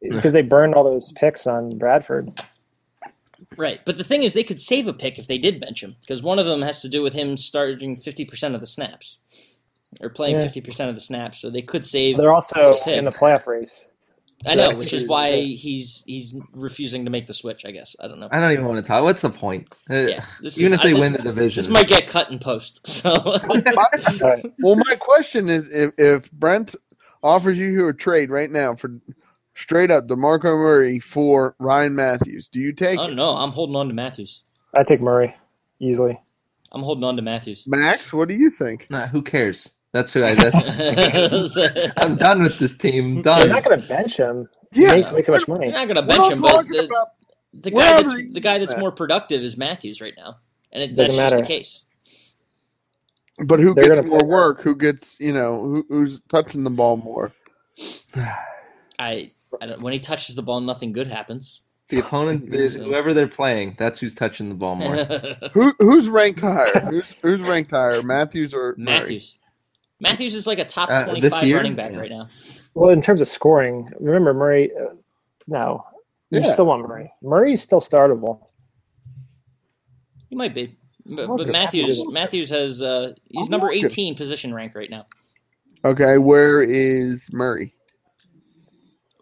because they burned all those picks on Bradford. Right. But the thing is, they could save a pick if they did bench him, because one of them has to do with him starting 50% of the snaps or playing Yeah. 50% of the snaps. So they could save. They're also in the playoff race. I know, which is why he's he's refusing to make the switch, I guess. I don't know. I don't even want to talk. What's the point? Uh, Yeah. This even is, if they I, this, win the division, This might get cut in post. So. Well, my question is, if, if Brent offers you a trade right now for straight up Demarco Murray for Ryan Mathews, do you take oh, it? no. I'm holding on to Mathews. I take Murray easily. I'm holding on to Mathews. Max? What do you think? Nah, who cares? That's who I. That's, I'm done with this team. They're Done. not going to bench him. Yeah, he makes way too much You're money. not going to We're bench him, but the, about the guy that's they- the guy that's that? more productive is Mathews right now, and it, Doesn't that's just the case. But who They're gets more play- work? Who gets you know who, who's touching the ball more? I, I don't, when he touches the ball, nothing good happens. The opponent, is whoever they're playing, that's who's touching the ball more. Who who's ranked higher? who's who's ranked higher, Mathews or Murray? Mathews. Mathews is like a top Uh, twenty-five year? running back Yeah. right now. Well, in terms of scoring, remember Murray? Uh, no, you Yeah. still want Murray. Murray's still startable. He might be, but, but Mathews Mathews has uh, he's I'm number looking. eighteen position rank right now. Okay, where is Murray?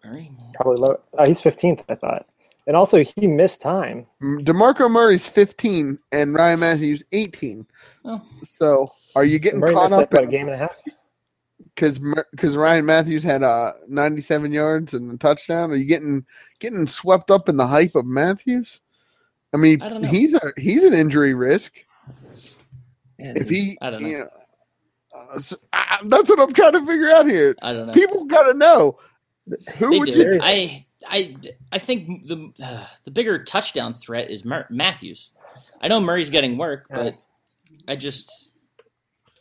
Murray? Probably low. Oh, he's 15th, I thought. And also, he missed time. Demarco Murray's 15 and Ryan Mathews 18. Oh. So are you getting Murray caught missed like up about a game and a half. because because Ryan Mathews had uh 97 yards and a touchdown? Are you getting getting swept up in the hype of Mathews? I mean, I he's a he's an injury risk. And If he, I don't know. you know, uh, so, I, that's what I'm trying to figure out here. I don't know. People got to know who they would do. you I I I think the uh, the bigger touchdown threat is Mur- Mathews. I know Murray's getting work, but I just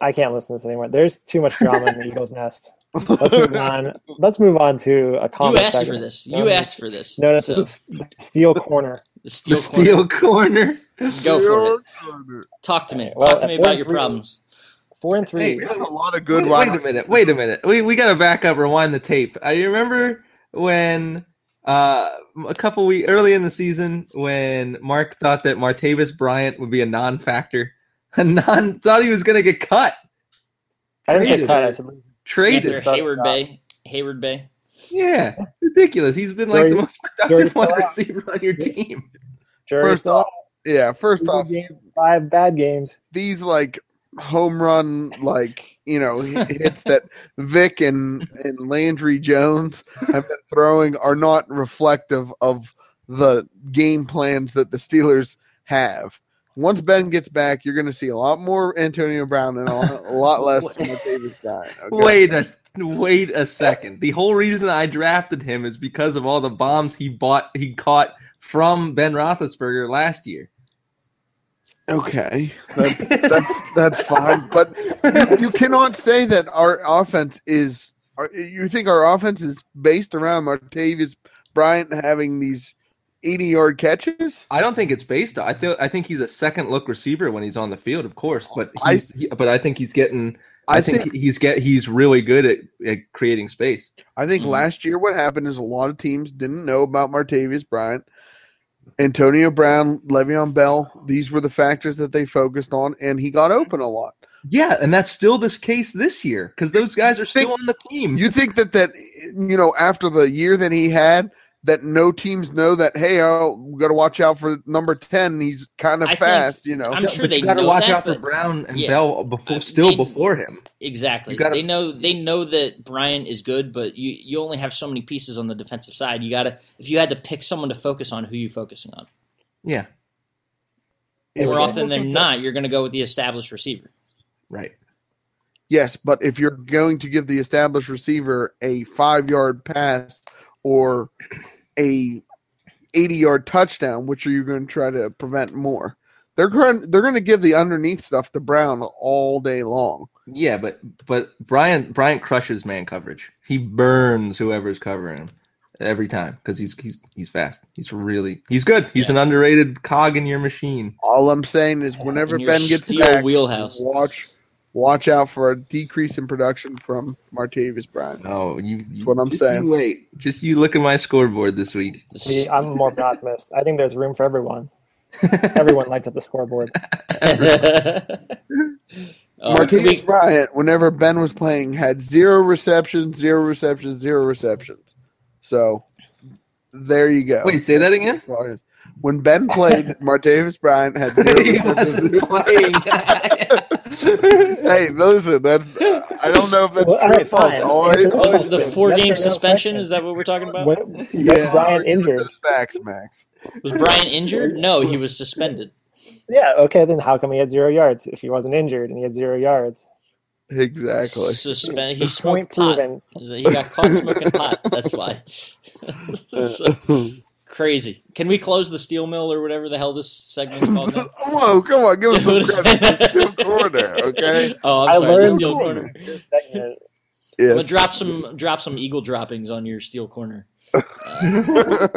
I can't listen to this anymore. There's too much drama in the Eagles' nest. Let's move on. Let's move on to a you comment asked segment. for this. You no, asked for this. No, no, so the steel corner. the steel, the steel corner. Go for it. Talk to me. Well, Talk to me about four your three- problems. Four and three. Hey, We have a lot of good Wait, wait a minute. Wait a minute. We we gotta back up. Rewind the tape. I remember when uh, a couple weeks early in the season when Mark thought that Martavis Bryant would be a non-factor. A non thought he was gonna get cut, I didn't say Traded. cut. I said traded. After Start- Heyward-Bey. Hayward Bay. Yeah, ridiculous. He's been like the most productive wide Fowler. receiver on your team. jury's First off. Yeah, first Two off, games, five bad games. these like home run like you know hits that Vick and and Landry Jones have been throwing are not reflective of the game plans that the Steelers have. Once Ben gets back, you're going to see a lot more Antonio Brown and a lot, a lot less Davis Bryant. Okay? Wait a wait a second. The whole reason I drafted him is because of all the bombs he bought he caught from Ben Roethlisberger last year. Okay, that's that's that's fine, but you, you cannot say that our offense is. You think our offense is based around Martavis Bryant having these eighty-yard catches? I don't think it's based. I feel. I think he's a second look receiver when he's on the field, of course. But he's, he, but I think he's getting. I, I think, think, he's get he's really good at, at creating space. I think mm-hmm. last year what happened is a lot of teams didn't know about Martavis Bryant. Antonio Brown, Le'Veon Bell, these were the factors that they focused on, and he got open a lot. Yeah, and that's still this case this year because those guys are still think, on the team. You think that that you know after the year that he had, that no teams know that hey, oh, we got to watch out for number ten. He's kind of I fast, think, you know. I'm sure they got to watch that, out for Brown and yeah, Bell before, uh, still they, before him. Exactly. Gotta, they know they know that brian is good, but you you only have so many pieces on the defensive side. You got to if you had to pick someone to focus on, who you focusing on? Yeah. More often than not, you're going to go with the established receiver. Right. Yes, but if you're going to give the established receiver a five yard pass or a 80 yard touchdown, which are you going to try to prevent more? They're going they're going to give the underneath stuff to Brown all day long. Yeah, but but Bryant Bryant crushes man coverage. He burns whoever's covering him every time because he's he's he's fast. He's really he's good. He's yeah. an underrated cog in your machine. All I'm saying is whenever Ben gets back, wheelhouse. watch watch out for a decrease in production from Martavis Bryant. Oh, you, That's what I'm saying. wait, just you look at my scoreboard this week. See, I'm more optimist. I think there's room for everyone. everyone lights up the scoreboard. Uh, Martavis we... Bryant, whenever Ben was playing, had zero receptions, zero receptions, zero receptions. So there you go. Wait, say that again. When Ben played, Martavis Bryant had zero receptions. hey, listen, that's I don't know if that's well, true right, false. Always, always the four game suspension. Is that what we're talking about? When, yeah, Brian injured. Facts, Max. Was Brian injured? No, he was suspended. Yeah. Okay. Then how come he had zero yards if he wasn't injured and he had zero yards? Exactly. Suspended. He smoked pot. Proven. He got caught smoking pot. That's why. so, crazy. Can we close the steel mill or whatever the hell this segment's called? Now? Whoa, come on, give us some credit. steel corner, okay? Oh, I'm I sorry, the steel corner. corner. yes. drop some drop some eagle droppings on your steel corner. Uh,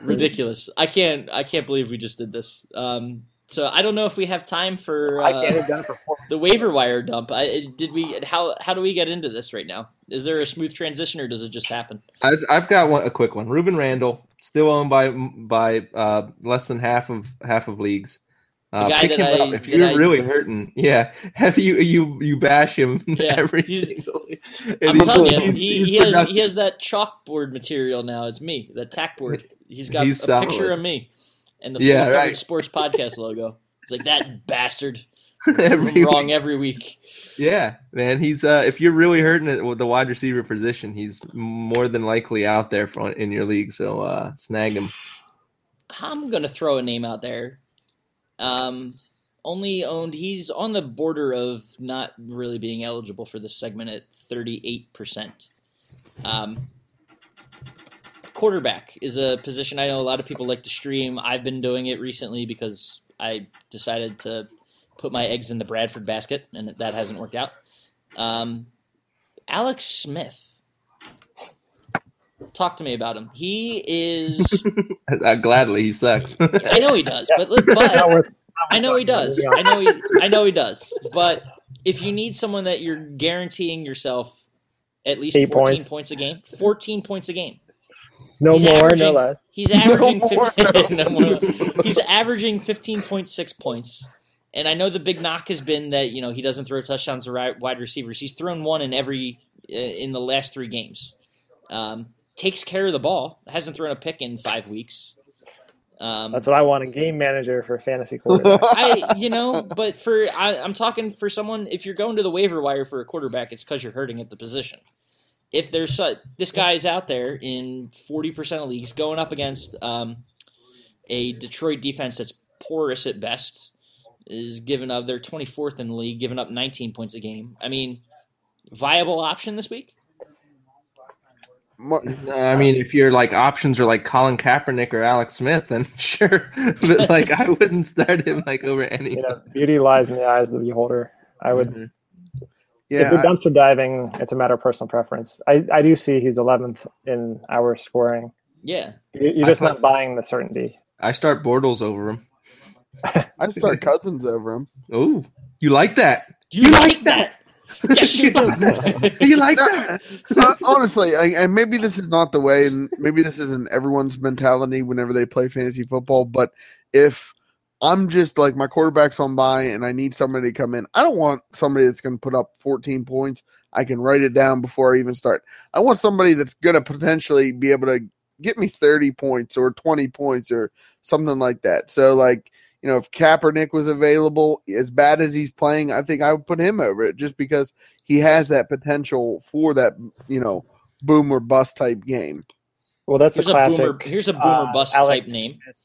ridiculous. I can't I can't believe we just did this. Um, so I don't know if we have time for, uh, the waiver wire dump. I, did we? How how do we get into this right now? Is there a smooth transition, or does it just happen? I've, I've got one a quick one. Rueben Randle still owned by by uh, less than half of half of leagues. Uh, the guy that I, if you're really hurting, yeah, have you you you bash him yeah, every single. I'm telling you, he, he has he has that chalkboard material now. It's me, that tackboard. He's got he's a solid. picture of me and the yeah, right. sports podcast logo. It's like that bastard. every wrong week. every week. Yeah, man. He's uh if you're really hurting it with the wide receiver position, he's more than likely out there for, in your league. So uh snag him. I'm gonna throw a name out there. Um, only owned. He's on the border of not really being eligible for this segment at 38 percent. Um, quarterback is a position I know a lot of people like to stream. I've been doing it recently because I decided to put my eggs in the Bradford basket, and that hasn't worked out. Um, Alex Smith. Talk to me about him. He is. uh, gladly, he sucks. I know he does, but, but I know he does. I know he. I know he does. But if you need someone that you're guaranteeing yourself at least Eight 14 points. points a game, 14 points a game. No he's more, no less. He's averaging no 15. no he's averaging 15.6 points. And I know the big knock has been that you know he doesn't throw touchdowns to wide receivers. He's thrown one in every uh, in the last three games. Um, takes care of the ball. Hasn't thrown a pick in five weeks. Um, That's what I want a game manager for a fantasy quarterback. I, you know, but for I, I'm talking for someone. If you're going to the waiver wire for a quarterback, it's because you're hurting at the position. If there's su- this guy's out there in 40% of leagues going up against um, a Detroit defense that's porous at best, is giving up they're 24th in the league, giving up 19 points a game. I mean, viable option this week. I mean, if your like options are like Colin Kaepernick or Alex Smith, then sure. but like, I wouldn't start him like over any. you know, beauty lies in the eyes of the beholder. I would. Mhm. if you're I- dumpster diving, it's a matter of personal preference. I, I do see he's 11th in our scoring. Yeah, You- You're just put- not buying the certainty. I start Bortles over him. I'd start Cousins over him. Oh, you like that? you like that? Yes, you do. you like that? Uh, honestly, I, and maybe this is not the way, and maybe this isn't everyone's mentality whenever they play fantasy football. But if I'm just like my quarterback's on by and I need somebody to come in, I don't want somebody that's going to put up 14 points. I can write it down before I even start. I want somebody that's going to potentially be able to get me 30 points or 20 points or something like that. So, like, you know, if Kaepernick was available, as bad as he's playing, I think I would put him over it just because he has that potential for that, you know, boom or bust type game. Well, that's Here's a a classic. boomer. Here's a boomer uh, bust Alex type name. Smith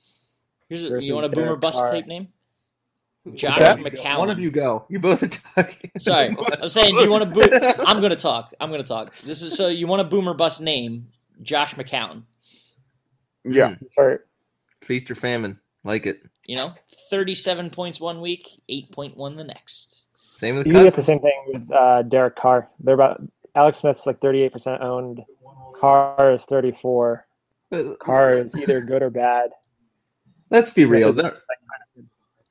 Here's a, you want a boomer bust Carr. type name? Josh that? McCown. One of you go. You both are talking. Sorry, I'm saying, do you want to boot? I'm going to talk. I'm going to talk. This is so you want a boomer bust name? Josh McCown. Yeah. Hurt. Feast or famine, like it. You know, 37 points one week, 8.1 the next. Same with You get the same thing with uh, Derek Carr. They're about Alex Smith's like 38% owned. Carr is 34. But Carr is either good or bad. Let's be real. There-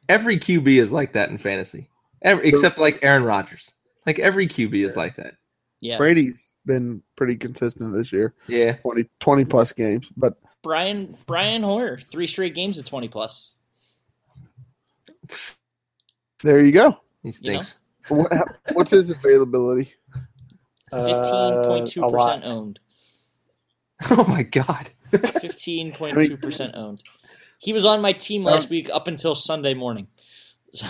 Every QB is like that in fantasy, every, except like Aaron Rodgers. Like every QB is like that. Yeah, Brady's been pretty consistent this year, Yeah. 20, 20 plus games. But Brian Brian Hoyer, three straight games of 20 plus. there you go. He You stinks. What, what's his availability? Uh, 15.2 a lot. percent owned. Oh my god. 15.2 percent owned. He was on my team last week up until Sunday morning. So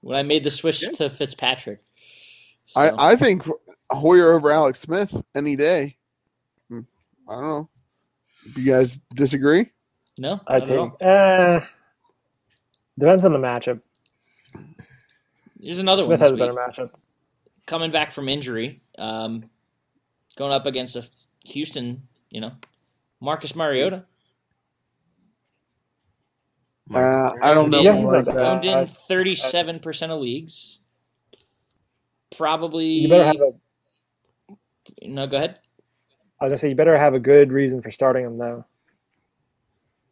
when I made the switch to Fitzpatrick. So, I, I think Hoyer over Alex Smith any day. Hmm, I don't know. Do you guys disagree? no, I not at all. take. Uh, depends on the matchup. Here's another Smith one has this a better matchup. Coming back from injury, um, going up against a Houston, you know, Marcus Mariota Uh, I don't know. Yeah, I he's like like that. owned in 37 percent of leagues. Probably. You better have a. no. Go ahead. I was gonna say you better have a good reason for starting him though.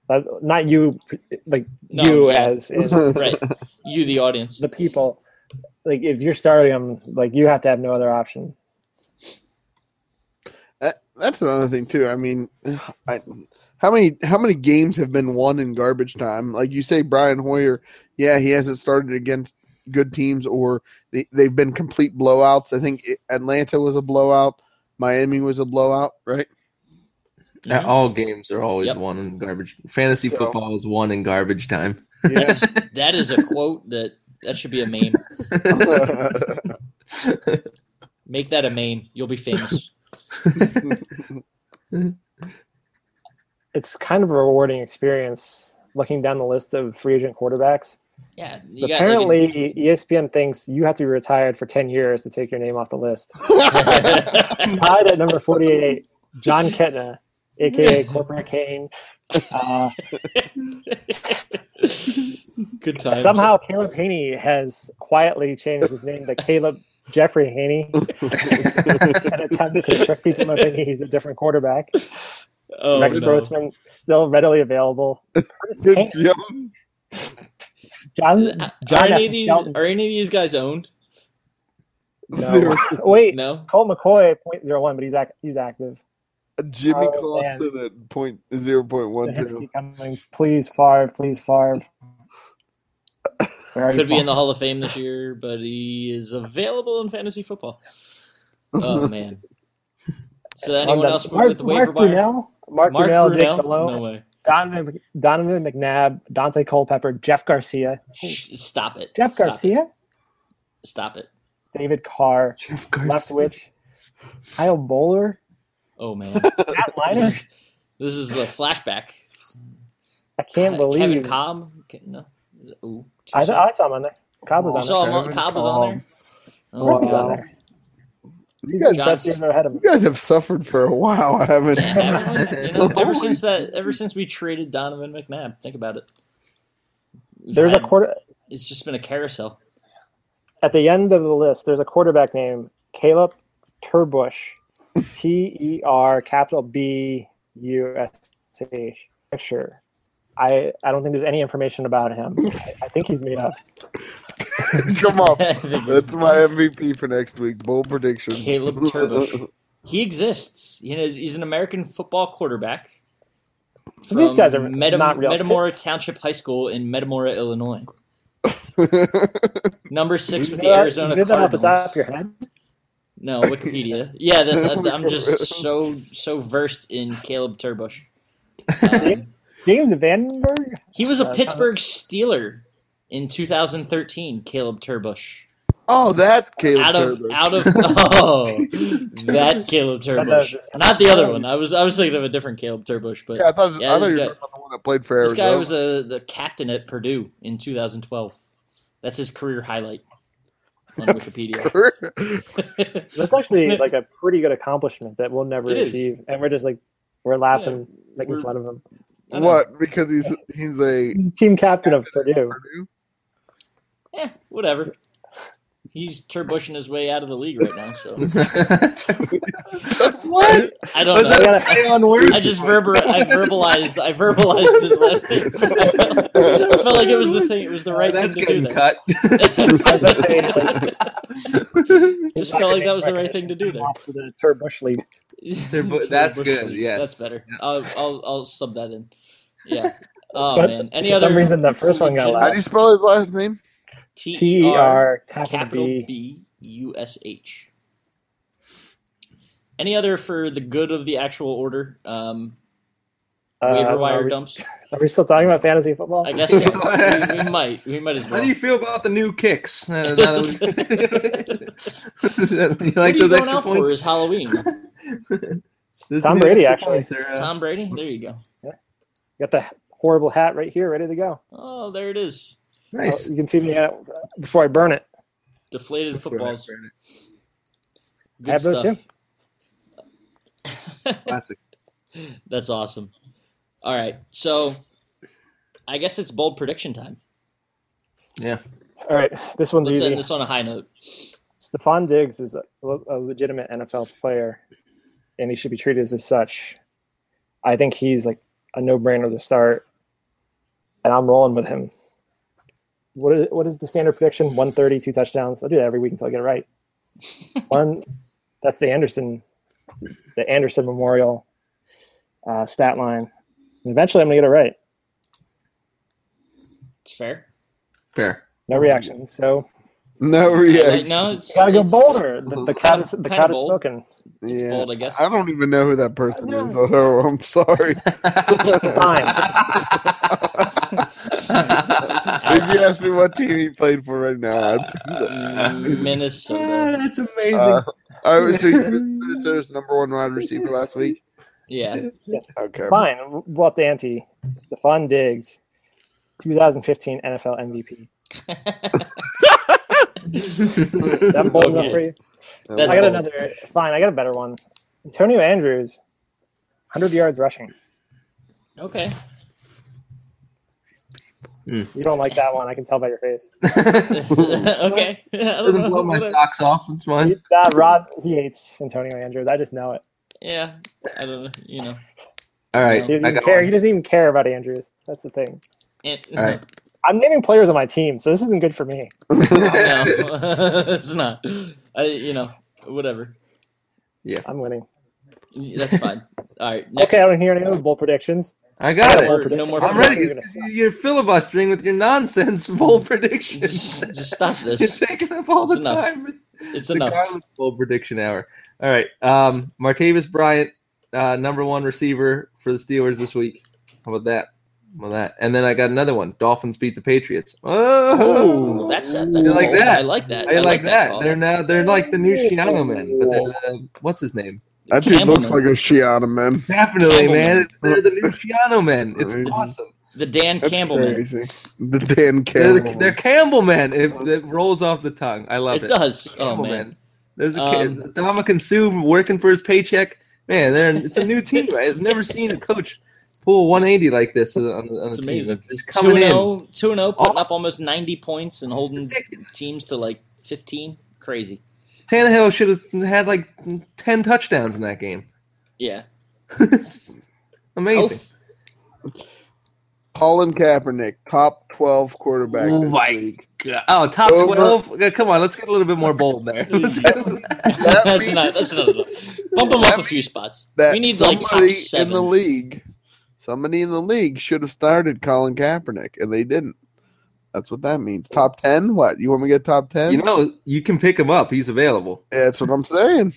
But not you, like No, you yeah. as in Right, you, the audience. the people. Like if you're starting him, like you have to have no other option. That- That's another thing too. I mean, I, how many how many games have been won in garbage time? Like you say, Brian Hoyer. Yeah, he hasn't started against good teams, or they, they've been complete blowouts. I think Atlanta was a blowout. Miami was a blowout, right? Yeah, all games are always Yep. won in garbage. Fantasy So- football is won in garbage time. Yeah. That's, that is a quote that that should be a meme. Make that a meme. You'll be famous. It's kind of a rewarding experience looking down the list of free agent quarterbacks. Yeah, you got like, Apparently, ESPN thinks you have to be retired for 10 years to take your name off the list. Tied at number 48, Jon Kitna, aka Corporate Kane. Uh, Good times. somehow, Caleb Hanie has quietly changed his name to Caleb Jeffrey Hanie and attempts to trick people into thinking he's a different quarterback. Oh, Rex no. Grossman still readily available. It's young. John, Are any of these are any of these guys owned? Zero. Wait, No. Colt McCoy 0.01, but he's act, he's active. Jimmy Oh, man. At point zero point The one hits two. keep coming. Please, Favre. Please, Favre. We already Could be in the. Hall of Fame this year, but he is available in fantasy football. Oh man. So anyone I'm else Mark, with the waiver Mark wire? Brunell? Mark, Mark Brunell, Brunell? Jake Delhomme. No way. Donovan, Donovan McNabb, Daunte Culpepper, Jeff Garcia, Shh, Stop it. Jeff Stop Garcia, It. Stop it. David Carr, Jeff Garcia. Leftwich, Kyle Boller, Oh man. Matt Leinart. this is a flashback. I can't Ke- believe Kevin Kolb. Ke- No. Ooh. I, soon. I saw him on there. Kolb was on saw there. him on- Kevin Kolb was on there. Oh, of course on Wow. There. You guys, the best John's- team ahead of him. you guys have suffered for a while, haven't Yeah, haven't? You know, ever since that, ever since we traded Donovan McNabb, think about it. We've There's a quarter It's just been a carousel. at the end of the list. There's a quarterback named Caleb TerBush, T E R capital B U S H. Picture. I I don't think there's any information about him. I, I think he's made up. Come on. That's my MVP for next week. Bold prediction. Caleb TerBush. he exists. You know, he's an American football quarterback. So these from guys are Metam- not real. Metamora Township High School in Metamora, Illinois. Number six with the Arizona you did that off the top of your head. No, Wikipedia. Yeah, that's, I'm just so so versed in Caleb TerBush. Um, James Vandenberg. he was a Uh, Pittsburgh Steeler in 2013. Caleb TerBush. oh, that Caleb out of TerBush. out of oh that Caleb TerBush, not the other one. I was I was thinking of a different Caleb TerBush, but Yeah, I thought, Yeah, I thought this you guy- were talking about the one that played for this Arizona. guy was a the captain at Purdue in 2012. That's his career highlight on Wikipedia. That's actually like a pretty good accomplishment that we'll never It is. achieve, and we're just like we're laughing, making we're- fun of him. What? Because he's he's a Team captain of Purdue. Purdue. Eh, whatever. He's turbushing his way out of the league right now, so What? I don't Was know. that on words? I just verbal I verbalized I verbalized his last name. I felt, I felt like it was the thing. It was the right That's thing to do. getting There. cut. It's- I was about to say, like, just felt like that was the right thing to do there. Off to the Turbush lead. Turbo- that's Bush good, League. yes. that's better. I'll, I'll I'll sub that in. Yeah. Oh But man. Any for other? some reason, that first one got How do you spell his last name? T T E R R capital capital B. B U S H. Any other for the good of the actual order? Um, Uh, waiver are, wire we, dumps. are we still talking about fantasy football? I guess so. we, we might. We might as well. How do you feel about the new kicks? Uh, now we- you what like are you those going extra out for? points? Is Halloween? Those Tom Brady, extra actually. points are, uh, Tom Brady. There you go. Yeah. Got the horrible hat right here, ready to go. Oh, there it is. Nice. Oh, you can see me uh, before I burn it. Deflated footballs. I Good have those stuff. Classic. That's awesome. All right, so I guess it's bold prediction time. Yeah. All right, this one's Let's easy. end this on a high note. Stefon Diggs is a, a legitimate NFL player, and he should be treated as such. I think he's like a no-brainer to start, and I'm rolling with him. What is what is the standard prediction? One thirty, two touchdowns. I'll do that every week until I get it right. One, that's the Anderson, the Anderson Memorial uh, stat line. And eventually, I'm gonna get it right. It's fair. Fair. No reaction. So No reaction. now, it's gotta go it's- bolder. The, the crowd is the Kinda is bold. smoking. It's Yeah. bold, I guess. I don't even know who that person is, so I'm sorry. if you ask me what team he played for right now, I'd Mm, Minnesota. That's amazing. uh, I was so Minnesota's number one wide receiver last week. Yeah. Yes. Okay. Fine. We'll up the ante. Stefon Diggs, 2015 NFL MVP. That bold enough for you? That's I got bold. another. Fine. I got a better one. Antonio Andrews, 100 yards rushing. Okay. Mm. You don't like that one. I can tell by your face. okay. I don't Doesn't know. blow my socks off. It's fine. He, that Rod, he hates Antonio Andrews. I just know it. Yeah. I don't know. You know. All right. He doesn't even care. one. He doesn't even care about Andrews. That's the thing. And, All right. I'm naming players on my team, so this isn't good for me. no, it's not. I, you know, whatever. Yeah. I'm winning. That's fine. All right. Next. Okay, I don't hear any other bold predictions. I got No it. more, no more I'm ready. You're You're filibustering with your nonsense bold predictions. Just, just stop You're taking up all It's the enough. time. It's the enough. Garland bold prediction hour. All right. Um, Martavis Bryant, uh, number one receiver for the Steelers this week. How about that? How about that? And then I got another one. Dolphins beat the Patriots. Oh, That's that's like that? I like that. I, like that. call. They're now they're like the new Shiano men, but they're the, what's his name? That dude Campbell looks man. like a Shiana man. Definitely, Campbell man. It's, they're the new Shiano men. It's Amazing. awesome. the Dan That's Campbell. man. crazy. The Dan They're, Campbell. the, they're Campbell men. It, it rolls off the tongue. I love It it. does. Oh Campbell man. men. There's a Um, kid, Ndamukong Suh working for his paycheck. Man, they're it's a new team. I've never seen a coach pull 180 like this on, on, on It's a amazing. team. Just Two coming and in. zero, two and zero, putting up almost ninety points and holding teams to like fifteen. Crazy. Tannehill should have had like 10 touchdowns in that game. Yeah. Amazing. Colin Kaepernick, top 12 quarterback. Oh my week. god! Oh, top Over- twelve. Come on, let's get a little bit more bold there. That that's means- not. That's not. Bump him up a few spots. That We need like top somebody in the league, somebody in the league should have started Colin Kaepernick, and they didn't. That's what that means. Top 10? What? You want me to get top 10? you know, you can pick him up. He's available. That's what I'm saying.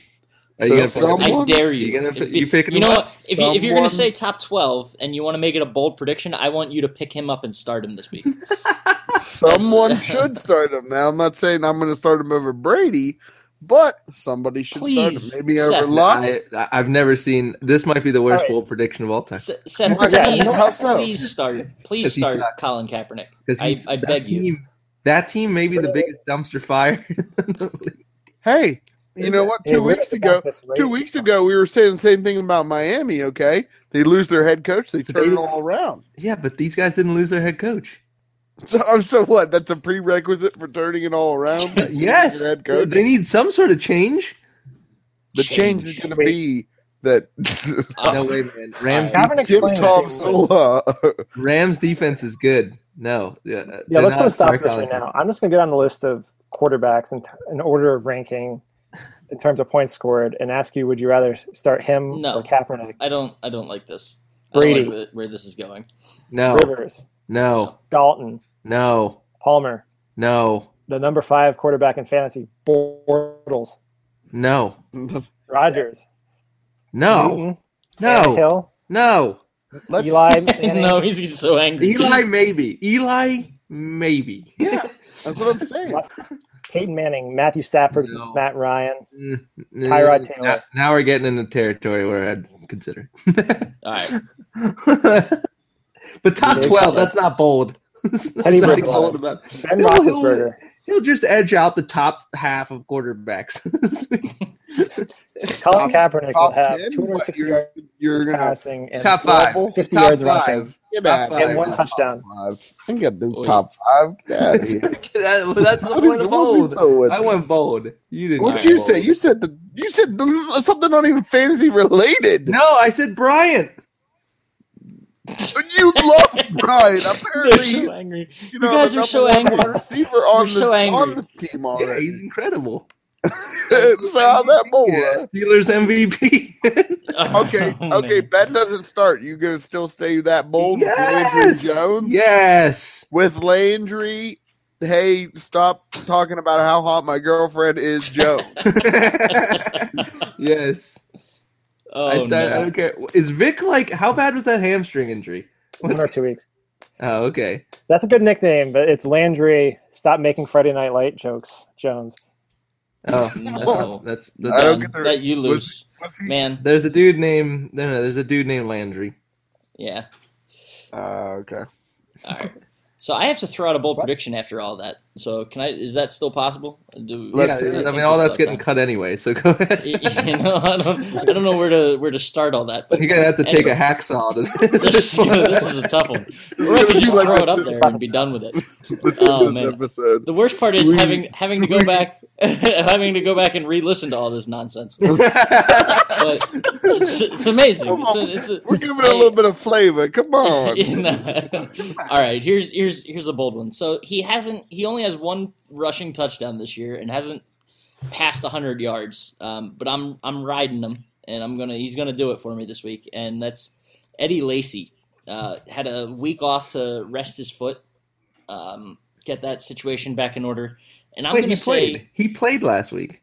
Are So gonna I dare you. You gonna If- you picking you him know up? what? If, you, if you're going to say top 12 and you want to make it a bold prediction, I want you to pick him up and start him this week. Someone should start him. Now, I'm not saying I'm going to start him over Brady, but somebody should Please, start him. Maybe Seth. over Locke. I, I've never seen. This might be the worst Alright. bold prediction of all time. S- Seth, please, how so? please start. Please 'Cause he start sucks. Colin Kaepernick. Because I, I that beg you. That team may be the biggest dumpster fire. Hey, you know what? Two we're weeks ago, back this right two weeks ago, we were saying the same thing about Miami. Okay, they lose their head coach, they turn it all around. yeah, but these guys didn't lose their head coach. So, so what? That's a prerequisite for turning it all around. yes, Your they need some sort of change. The change is going to be that no way, man. Rams, Alright. Jim Tom Sola. Rams defense is good. No, yeah, Yeah, let's put a stop to this right now. I'm just going to get on the list of quarterbacks in, in order of ranking in terms of points scored and ask you, would you rather start him No. or Kaepernick? I don't. I don't like this. I don't Brady. like where, where this is going. No, Rivers, no, Dalton, no, Palmer, no, the number five quarterback in fantasy, Bortles, no, Rodgers, no, Newton, no, Hill, no. Let's Eli, Manning, no, he's, he's so angry. Eli, maybe. Eli, maybe. Yeah. That's what I'm saying. Peyton Manning, Matthew Stafford, No. Matt Ryan, Mm, Tyrod mm, Taylor. Now, now we're getting into territory where I'd consider. All right. but top twelve, that's not bold. That's Teddy not Bridgewater. bold about. Ben He'll- he'll- He'll just edge out the top half of quarterbacks. Colin Kaepernick will have 260 What, yards you're, you're going to passing and top five. 50 top yards five. rushing get Top out five. and one touchdown. five. I think I do Oi. top five. Get out of here. That's the What point is- of what's bold. I went bold. You didn't. What'd you bold. say? You said the you said the, something not even fantasy related. No, I said Bryant. You love Brian. Apparently, so angry. you, know, guys are so angry. Receiver on You're the so angry. on the team Yeah, already. he's incredible. so how's that bold? Yeah. Steelers MVP. Okay, Oh, okay. man. Ben doesn't start. You gonna still stay that bold with Landry. Jones? Yes. With Landry, hey, stop talking about how hot my girlfriend is, Jones. yes. Oh, I, started, I don't care. Is Vick like? How bad was that hamstring injury? One or two weeks. Oh, okay. That's a good nickname, but it's Landry. Stop making Friday Night Light jokes, Jones. Oh, No. that's I that's. don't get the- that you lose, Was he- man. There's a dude named no no. There's a dude named Landry. Yeah. Uh, okay. All right. So I have to throw out a bold prediction after all that. So can I? Is that still possible? Do, Let's yeah, see. I mean all that's getting time. cut anyway. So go ahead. you know, I don't, I don't know where to where to start all that, but You're gonna have to take Anyway. a hacksaw to this, this one. this is a tough one. Or I could You just like throw the it up there and be done with it. Oh, man. episode. The worst part is Sweet, having having to go back having to go back and re-listen to all this nonsense. But it's, it's amazing. It's a, it's a, We're giving it a little bit of flavor. Come on. You know. All right, here's here's here's a bold one. So he hasn't he only has one rushing touchdown this year and hasn't passed 100 yards. Um, but I'm I'm riding him and I'm to he's going to do it for me this week and that's Eddie Lacy. Uh, had a week off to rest his foot. Um, get that situation back in order. And I'm Wait, going he to say played. He played last week.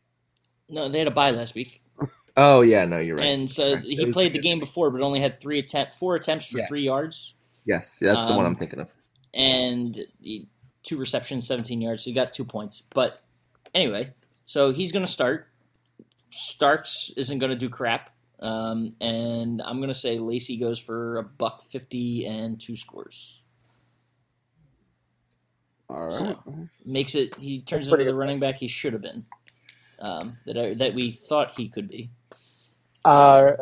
no, they had a bye last week. Oh yeah, no, you're right. and so Right. he played the game before, but only had three attempt, four attempts for Yeah. three yards, yes, that's the one um, I'm thinking of. and he, two receptions, 17 yards. So he got two points. But anyway, so he's going to start. Starks isn't going to do crap. Um, and I'm going to say Lacy goes for a buck 50 and two scores. All right. So, makes it, he turns into the good. running back he should have been. Um, that, I, that we thought he could be. Uh,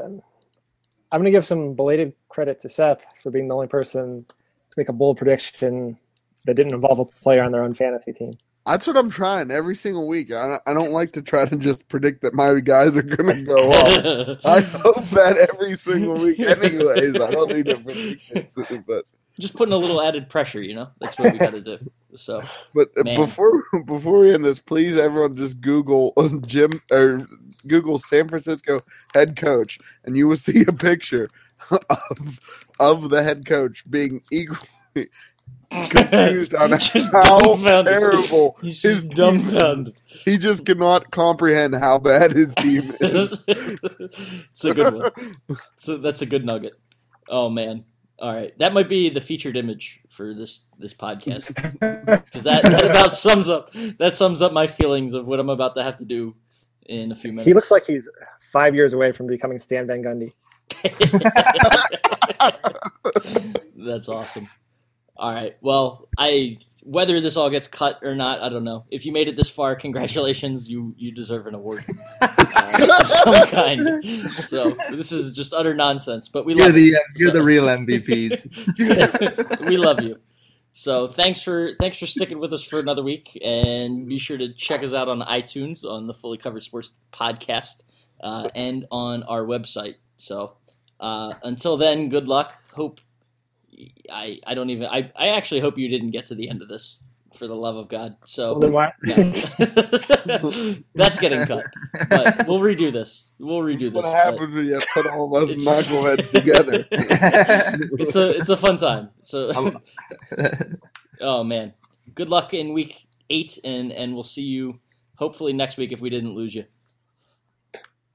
I'm going to give some belated credit to Seth for being the only person to make a bold prediction that didn't involve a player on their own fantasy team. That's what I'm trying every single week. I don't, I don't like to try to just predict that my guys are going to go off. I hope that every single week, anyways. I don't need to predict it, but Just putting a little added pressure, you know? That's what we got to do. So, but uh, Man. before before we end this, please everyone just Google Jim or Google San Francisco head coach, and you will see a picture of of the head coach being equally confused on Just how terrible He's his just team is. dumbfounded. He just cannot comprehend how bad his team is. it's a good one. So that's a good nugget. Oh man. All right, that might be the featured image for this this podcast because that, that about sums up that sums up my feelings of what I'm about to have to do in a few minutes. He looks like he's five years away from becoming Stan Van Gundy. That's awesome. All right. Well, I whether this all gets cut or not, I don't know. If you made it this far, congratulations. You you deserve an award uh, of some kind. So this is just utter nonsense, but we You're love the uh, you're So- the real MVPs. we love you. So thanks for thanks for sticking with us for another week, and be sure to check us out on iTunes on the Fully Covered Sports podcast uh, and on our website. So uh, until then, good luck. Hope I I don't even I I actually hope you didn't get to the end of this for the love of God. So Well, then why? yeah. that's getting cut, but we'll redo this. We'll redo is what this. but happens when you put all of us knuckleheads together. It's a it's a fun time. So. Oh man. Good luck in week eight and and we'll see you hopefully next week if we didn't lose you.